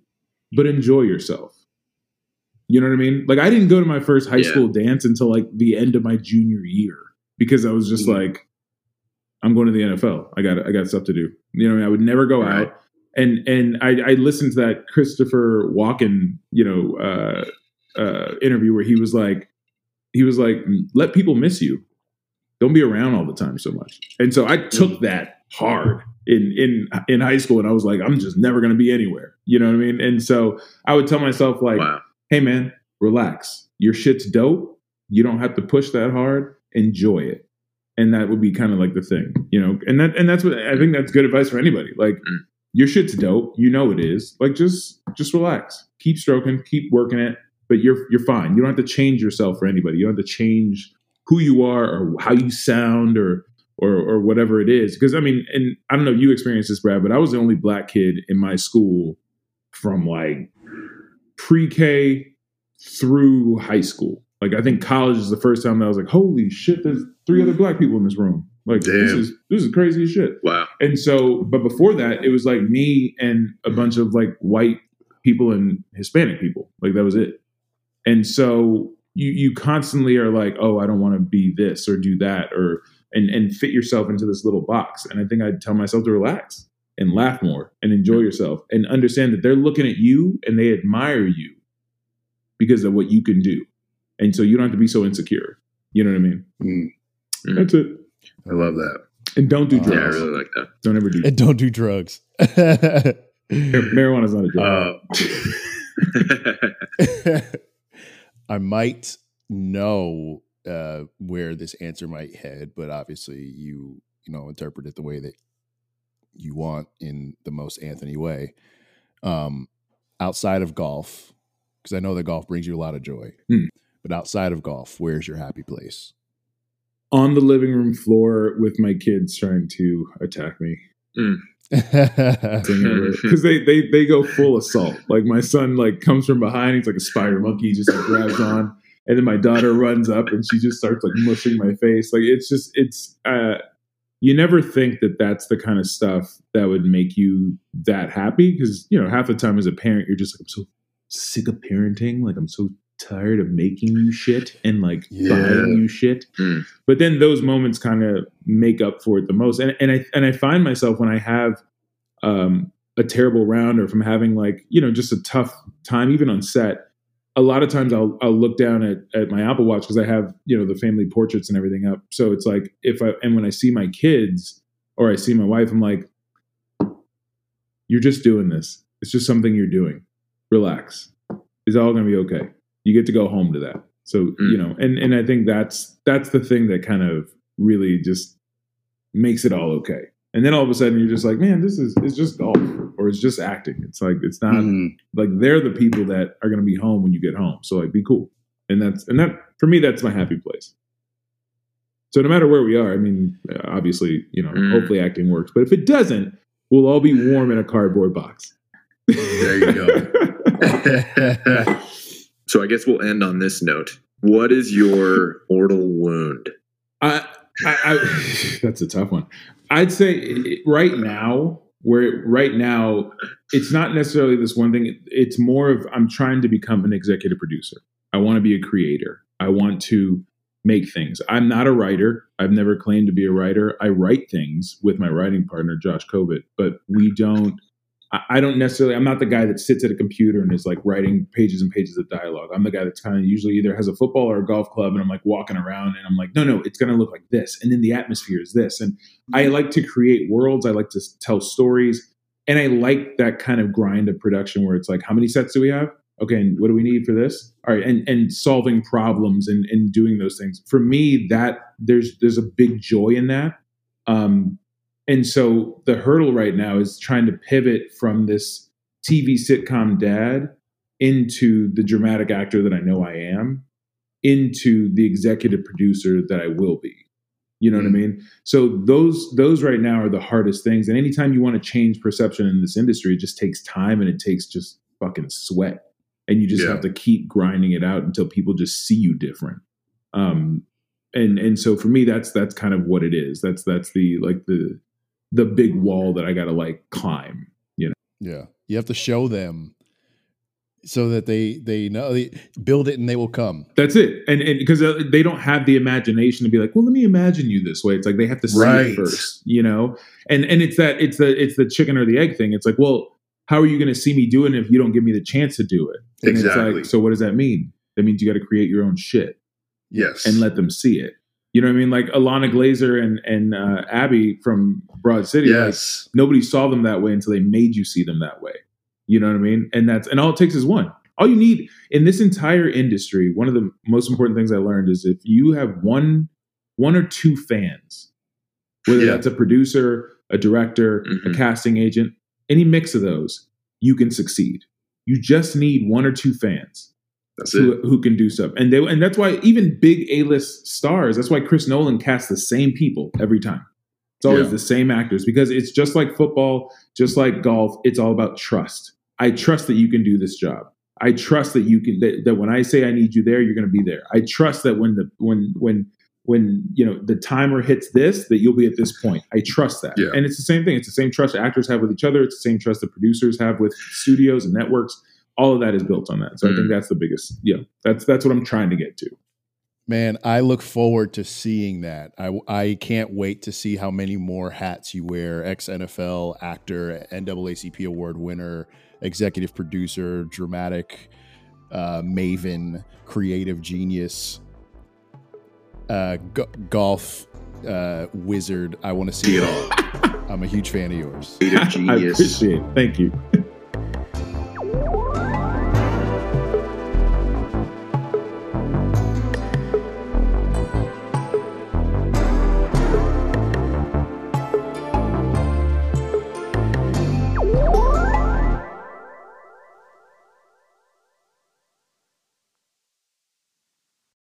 but enjoy yourself. You know what I mean? Like I didn't go to my first high yeah. school dance until like the end of my junior year because I was just mm-hmm. like, I'm going to the NFL. I got I got stuff to do. You know, I, mean? I would never go right. out. And and I, I, listened to that Christopher Walken, you know, uh, uh, interview where he was like, he was like, let people miss you. Don't be around all the time so much. And so I took mm. that hard in in in high school, and I was like, I'm just never going to be anywhere. You know what I mean? And so I would tell myself like, wow. Hey man, relax. Your shit's dope. You don't have to push that hard. Enjoy it and that would be kind of like the thing, you know. And that and that's what I think that's good advice for anybody. Like mm. your shit's dope, you know it is. Like just just relax, keep stroking, keep working it, but you're you're fine. You don't have to change yourself for anybody. You don't have to change who you are or how you sound or or or whatever it is. Because I mean, and I don't know if you experienced this, Brad, but I was the only black kid in my school from like pre-K through high school. Like I think college is the first time that I was like, holy shit, there's three other black people in this room. Like Damn. this is this is crazy shit. Wow. And so, but before that, it was like me and a bunch of like white people and Hispanic people. Like that was it. And so you you constantly are like, oh, I don't want to be this or do that or and and fit yourself into this little box. And I think I'd tell myself to relax and laugh more and enjoy yourself and understand that they're looking at you and they admire you because of what you can do and so you don't have to be so insecure. You know what I mean? Mm. Mm. That's it. I love that. And don't do drugs. Yeah, I really like that. Don't ever do. And don't do drugs. Marijuana is not a drug. Uh, I might know uh, where this answer might head, but obviously you you know interpret it the way that you want in the most Anthony way. Um, outside of golf, because I know that golf brings you a lot of joy. Mm. But outside of golf, where's your happy place? On the living room floor with my kids trying to attack me. Mm. because they, they they go full assault. Like my son like comes from behind, he's like a spider monkey, he just like grabs on, and then my daughter runs up and she just starts like mushing my face. Like it's just it's uh you never think that that's the kind of stuff that would make you that happy because you know half the time as a parent you're just like I'm so sick of parenting, like I'm so tired of making you shit and like yeah. buying you shit. Mm. But then those moments kind of make up for it the most. And and I and I find myself when I have um a terrible round or I'm having like, you know, just a tough time, even on set, a lot of times I'll I'll look down at, at my Apple Watch because I have, you know, the family portraits and everything up. So it's like if I and when I see my kids or I see my wife, I'm like, you're just doing this. It's just something you're doing. Relax. It's all gonna be okay you get to go home to that. So mm. you know, and and I think that's that's the thing that kind of really just makes it all okay. And then all of a sudden you're just like, man, this is it's just golf or it's just acting. It's like it's not mm. like they're the people that are going to be home when you get home. So like, be cool. And that's and that for me, that's my happy place. So no matter where we are, I mean, obviously, you know, mm. hopefully acting works. But if it doesn't, we'll all be warm in a cardboard box. There you go. So I guess we'll end on this note. What is your mortal wound? I, I, I that's a tough one. I'd say right now, where right now, it's not necessarily this one thing. It's more of I'm trying to become an executive producer. I want to be a creator. I want to make things. I'm not a writer. I've never claimed to be a writer. I write things with my writing partner, Josh Kovit, but we don't I don't necessarily, I'm not the guy that sits at a computer and is like writing pages and pages of dialogue. I'm the guy that's kind of usually either has a football or a golf club and I'm like walking around and I'm like, no, no, it's going to look like this. And then the atmosphere is this. And I mm-hmm. like to create worlds. I like to tell stories. And I like that kind of grind of production where it's like, how many sets do we have? Okay. And what do we need for this? All right. And, and solving problems and, and doing those things. For me, that there's, there's a big joy in that. Um, and so the hurdle right now is trying to pivot from this TV sitcom dad into the dramatic actor that I know I am, into the executive producer that I will be. You know mm-hmm. what I mm-hmm. mean? So those those right now are the hardest things. And anytime you want to change perception in this industry, it just takes time and it takes just fucking sweat. And you just yeah. have to keep grinding it out until people just see you different. Um, and and so for me, that's that's kind of what it is. That's that's the like the the big wall that I got to like climb. You know? Yeah, you have to show them so that they they know they build it and they will come. That's it, and and because uh, they don't have the imagination to be like, well, let me imagine you this way. It's like they have to see right. it first, you know. And and it's that it's the it's the chicken or the egg thing. It's like, well, how are you going to see me doing it if you don't give me the chance to do it? And exactly. Like, so what does that mean? That means you got to create your own shit. Yes, and let them see it. You know what I mean? Like Ilana Glazer and and uh, Abbi from Broad City. Yes, like, nobody saw them that way until they made you see them that way. You know what I mean? And that's and all it takes is one. All you need in this entire industry, one of the most important things I learned is if you have one one or two fans, whether yeah. that's a producer, a director, mm-hmm. a casting agent, any mix of those, you can succeed. You just need one or two fans who, who, can do stuff. And they and that's why even big A-list stars, that's why Chris Nolan casts the same people every time. It's always yeah. the same actors because it's just like football, just like golf, it's all about trust. I trust that you can do this job. I trust that you can that, that when I say I need you there, you're going to be there. I trust that when the when when when you know the timer hits this, that you'll be at this point. I trust that, yeah. and it's the same thing. It's the same trust actors have with each other. It's the same trust that producers have with studios and networks. All of that is built on that. So mm. I think mm. that's the biggest. Yeah, that's that's what I'm trying to get to. Man, I look forward to seeing that. I, I can't wait to see how many more hats you wear. Ex NFL actor, NAACP award winner, executive producer, dramatic uh, maven, creative genius, uh, g- golf uh, wizard. I want to see it all. I'm a huge fan of yours. Creative genius. I appreciate it. Thank you.